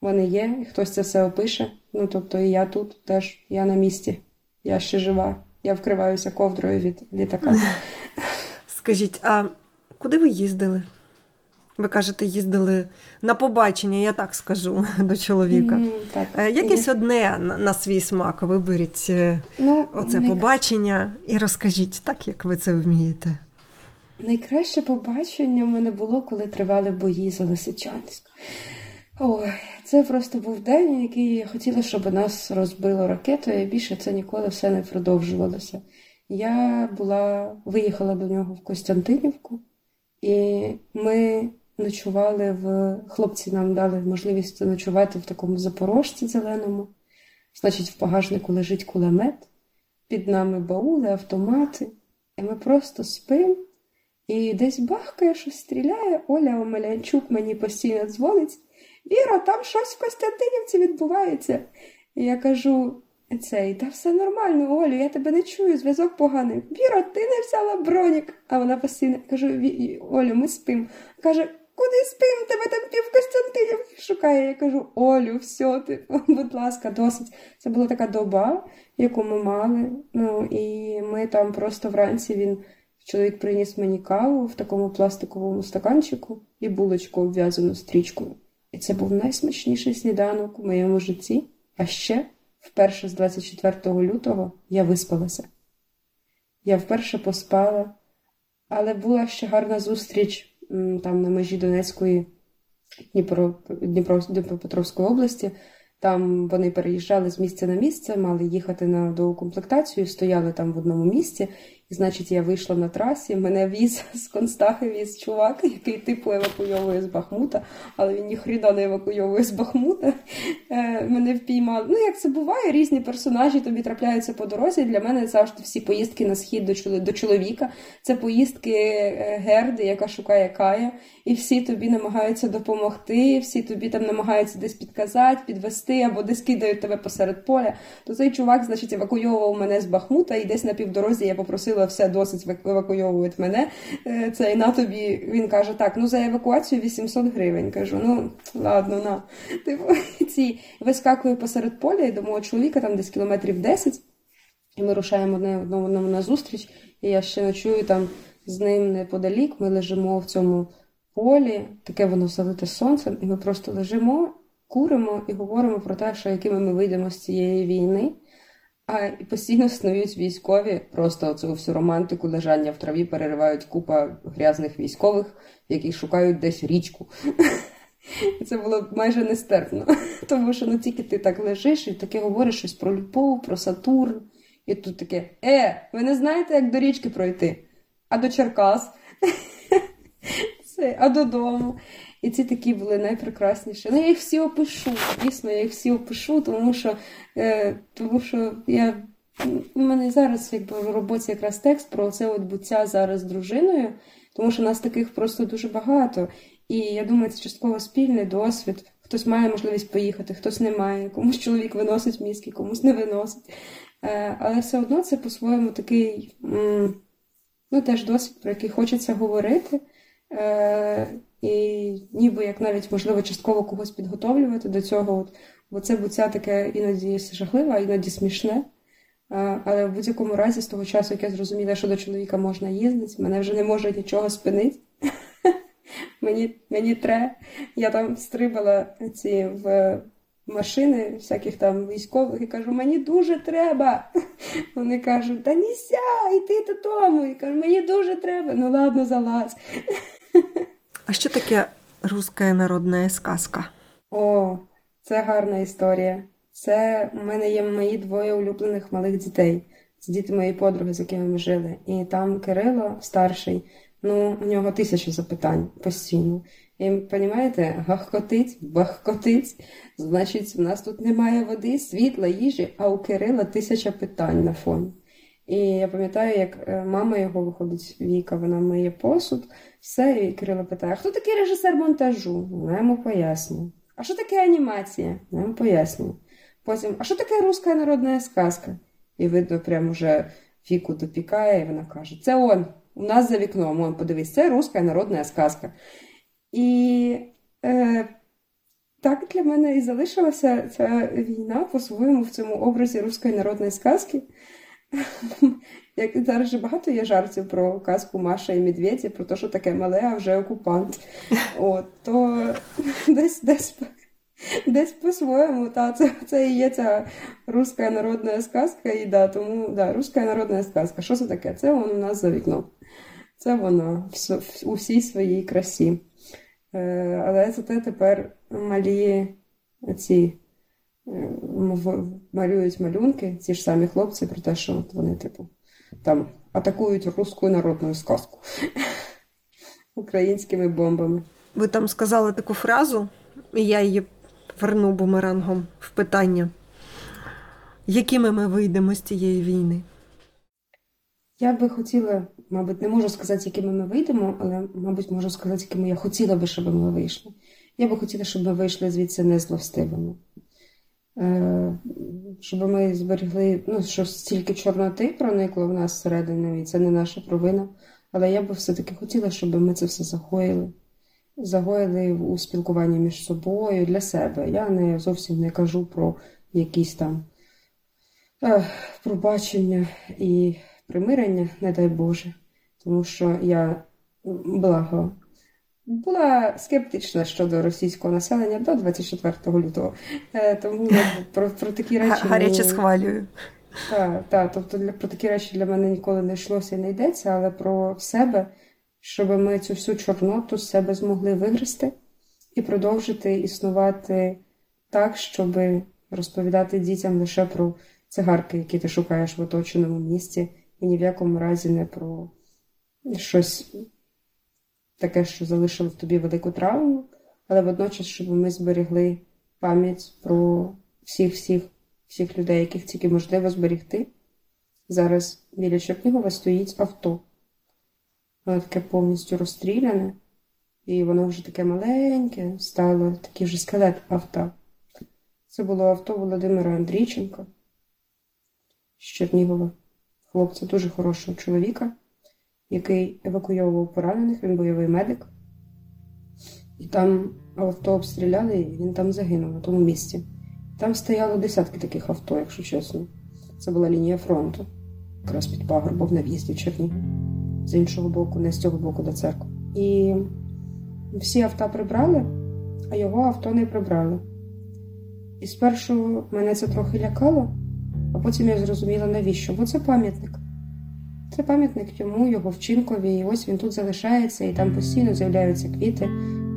вони є, і хтось це все опише. Ну тобто і я тут теж, я на місці, я ще жива, я вкриваюся ковдрою від літака. Скажіть, а куди ви їздили? Ви кажете, їздили на побачення, я так скажу до чоловіка. М, Так. Е, Якесь одне на, на свій смак. Виберіть е, Ну, оце най- побачення і розкажіть так, як ви це вмієте. Найкраще побачення в мене було, коли тривали бої за Лисичанськ. Ой, це просто був день, який я хотіла, щоб нас розбило ракетою, і більше це ніколи все не продовжувалося. Я була, виїхала до нього в Костянтинівку, і ми ночували в. Хлопці нам дали можливість ночувати в такому запорожці зеленому. Значить, в багажнику лежить кулемет, під нами баули, автомати. І ми просто спимо. І десь бахкає, щось стріляє. Оля Омелянчук мені постійно дзвонить. Віра, там щось в Костянтинівці відбувається. І я кажу: цей, та все нормально, Олю, я тебе не чую, зв'язок поганий. Віра, ти не взяла бронік. А вона постійно кажу: «Ві- Олю, ми спимо. Каже, куди спимо? Тебе там пів Костянтинівки шукає. Я кажу, Олю, все, ти, <laughs> будь ласка, досить. Це була така доба, яку ми мали. Ну і ми там просто вранці він. Чоловік приніс мені каву в такому пластиковому стаканчику і булочку обв'язану стрічкою. І це був найсмачніший сніданок у моєму житті. А ще, вперше з 24 лютого, я виспалася. Я вперше поспала, але була ще гарна зустріч там на межі Донецької Дніпро, Дніпро, Дніпропетровської області. Там вони переїжджали з місця на місце, мали їхати на доукомплектацію, стояли там в одному місці. І, значить, я вийшла на трасі, мене віз з Констахи віз чувак, який типу евакуйовує з Бахмута, але він ніхріна не евакуйовує з Бахмута. Е, мене впіймали. Ну, як це буває, різні персонажі тобі трапляються по дорозі. Для мене завжди всі поїздки на схід до, чоло- до чоловіка. Це поїздки е, Герди, яка шукає Кая, і всі тобі намагаються допомогти, всі тобі там намагаються десь підказати, підвести або десь кидають тебе посеред поля. То цей чувак, значить, евакуйовував мене з Бахмута, і десь на півдорозі я попросила все досить евак- евакуйовують мене. Е, Це і на тобі він каже: так, ну за евакуацію 800 гривень. Кажу, ну ладно, на. <laughs> Типу, ці вискакую посеред поля і до мого чоловіка, там десь кілометрів 10, і ми рушаємо одне одному на зустріч. І я ще ночую там з ним неподалік. Ми лежимо в цьому полі, таке воно залите сонцем, і ми просто лежимо, куримо і говоримо про те, що якими ми вийдемо з цієї війни. А постійно снують військові, просто оцю всю романтику лежання в траві переривають купа грязних військових, які шукають десь річку. Це було майже нестерпно. Тому що ну тільки ти так лежиш і таке говориш щось про любов, про Сатурн. І тут таке: Е, ви не знаєте, як до річки пройти? А до Черкас? Це, а додому. І ці такі були найпрекрасніші. Ну, я їх всі опишу. Дійсно, я їх всі опишу, тому що, е, тому що я. У мене зараз якби в роботі якраз текст про це от буття зараз з дружиною, тому що нас таких просто дуже багато. І я думаю, це частково спільний досвід. Хтось має можливість поїхати, хтось не має, комусь чоловік виносить мізки, комусь не виносить. Е, але все одно це по-своєму такий ну, теж досвід, про який хочеться говорити. І ніби як навіть можливо частково когось підготовлювати до цього. От, бо це буття таке іноді жахливе, а іноді смішне. Але в будь-якому разі, з того часу, як я зрозуміла, що до чоловіка можна їздити, мене вже не може нічого спинити. <laughs> Мені, мені тре. Я там стрибала ці в машини всяких там військових і кажу, мені дуже треба. <laughs> Вони кажуть, та ніся, йти додому. І кажу, мені дуже треба. Ну ладно, залазь. <laughs> А що таке руська народна сказка? О, це гарна історія. Це в мене є мої двоє улюблених малих дітей. Це діти моєї подруги, з якими ми жили. І там Кирило, старший, ну, у нього тисяча запитань постійно. І розумієте, гахкотить, бахкотить. Значить, в нас тут немає води, світла, їжі, а у Кирила тисяча питань на фоні. І я пам'ятаю, як е, мама його виходить, Віка, вона миє посуд, все, і Кирило питає: хто такий режисер монтажу? Вона йому пояснює. А що таке анімація? Вона йому пояснює. Потім, а що таке руська народна сказка? І видно, прямо вже Віку допікає, і вона каже: Це он, у нас за вікном, он, подивись, це руська народна сказка. І е, так для мене і залишилася ця війна по-своєму в цьому образі руської народної сказки. <laughs> Як зараз же багато є жартів про казку Маша і Медведі, про те, що таке мале, а вже окупант. <laughs> От, то десь десь, десь по-своєму, та, це, це і є ця руська народна сказка, і да, тому да, руська народна сказка. Що це таке? Це воно у нас за вікном. Це воно у всій своїй красі. Е, але зате тепер малі ці малюють малюнки, ці ж самі хлопці, про те, що от вони, типу, там атакують руську народну сказку <laughs> українськими бомбами. Ви там сказали таку фразу, і я її верну бумерангом в питання. Якими ми вийдемо з цієї війни? Я би хотіла, мабуть, не можу сказати, якими ми вийдемо, але, мабуть, можу сказати, якими я хотіла би, щоб ми вийшли. Я би хотіла, щоб ми вийшли звідси не зловстивими. Е, щоб ми зберегли, ну, що стільки чорноти проникло в нас всередину, і це не наша провина. Але я би все-таки хотіла, щоб ми це все загоїли. Загоїли у спілкуванні між собою для себе. Я не зовсім не кажу про якісь там е, пробачення і примирення, не дай Боже. Тому що я благо була скептична щодо російського населення до 24 лютого. Е, тому про, про такі речі гаряче схвалюю. Так, так, тобто для про такі речі для мене ніколи не йшлося і не йдеться, але про себе, щоб ми цю всю чорноту з себе змогли вигрести і продовжити існувати так, щоб розповідати дітям лише про цигарки, які ти шукаєш в оточеному місті, і ні в якому разі не про щось таке, що залишило в тобі велику травму, але водночас, щоб ми зберегли пам'ять про всіх всіх людей, яких тільки можливо зберегти. Зараз біля Чернігова стоїть авто. Воно таке повністю розстріляне, і воно вже таке маленьке, стало такий вже скелет авто. Це було авто Володимира Андрійченка з Чернігова, хлопця дуже хорошого чоловіка який евакуйовував поранених, він бойовий медик. І там авто обстріляли, і він там загинув на тому місці. Там стояло десятки таких авто, якщо чесно. Це була лінія фронту, якраз під пагорбом на в'їзді в Чернігів. З іншого боку, не з цього боку до церкви. І всі авто прибрали, а його авто не прибрали. І спершу мене це трохи лякало, а потім я зрозуміла, навіщо? Бо це пам'ятник. Це пам'ятник йому, його вчинкові, і ось він тут залишається, і там постійно з'являються квіти.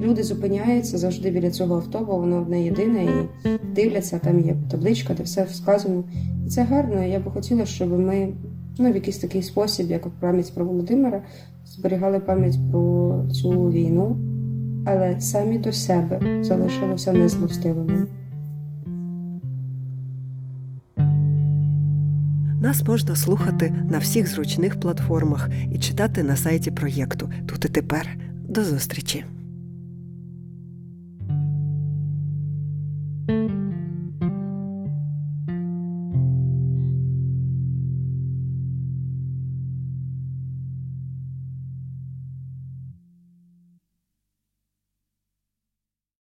Люди зупиняються завжди біля цього авто, бо воно одне єдине, і дивляться, там є табличка, де все сказано. І це гарно. Я би хотіла, щоб ми ну, в якийсь такий спосіб, як пам'ять про Володимира, зберігали пам'ять про цю війну, але самі до себе залишилося незлостивими. Нас можна слухати на всіх зручних платформах і читати на сайті проєкту Тут і тепер. До зустрічі!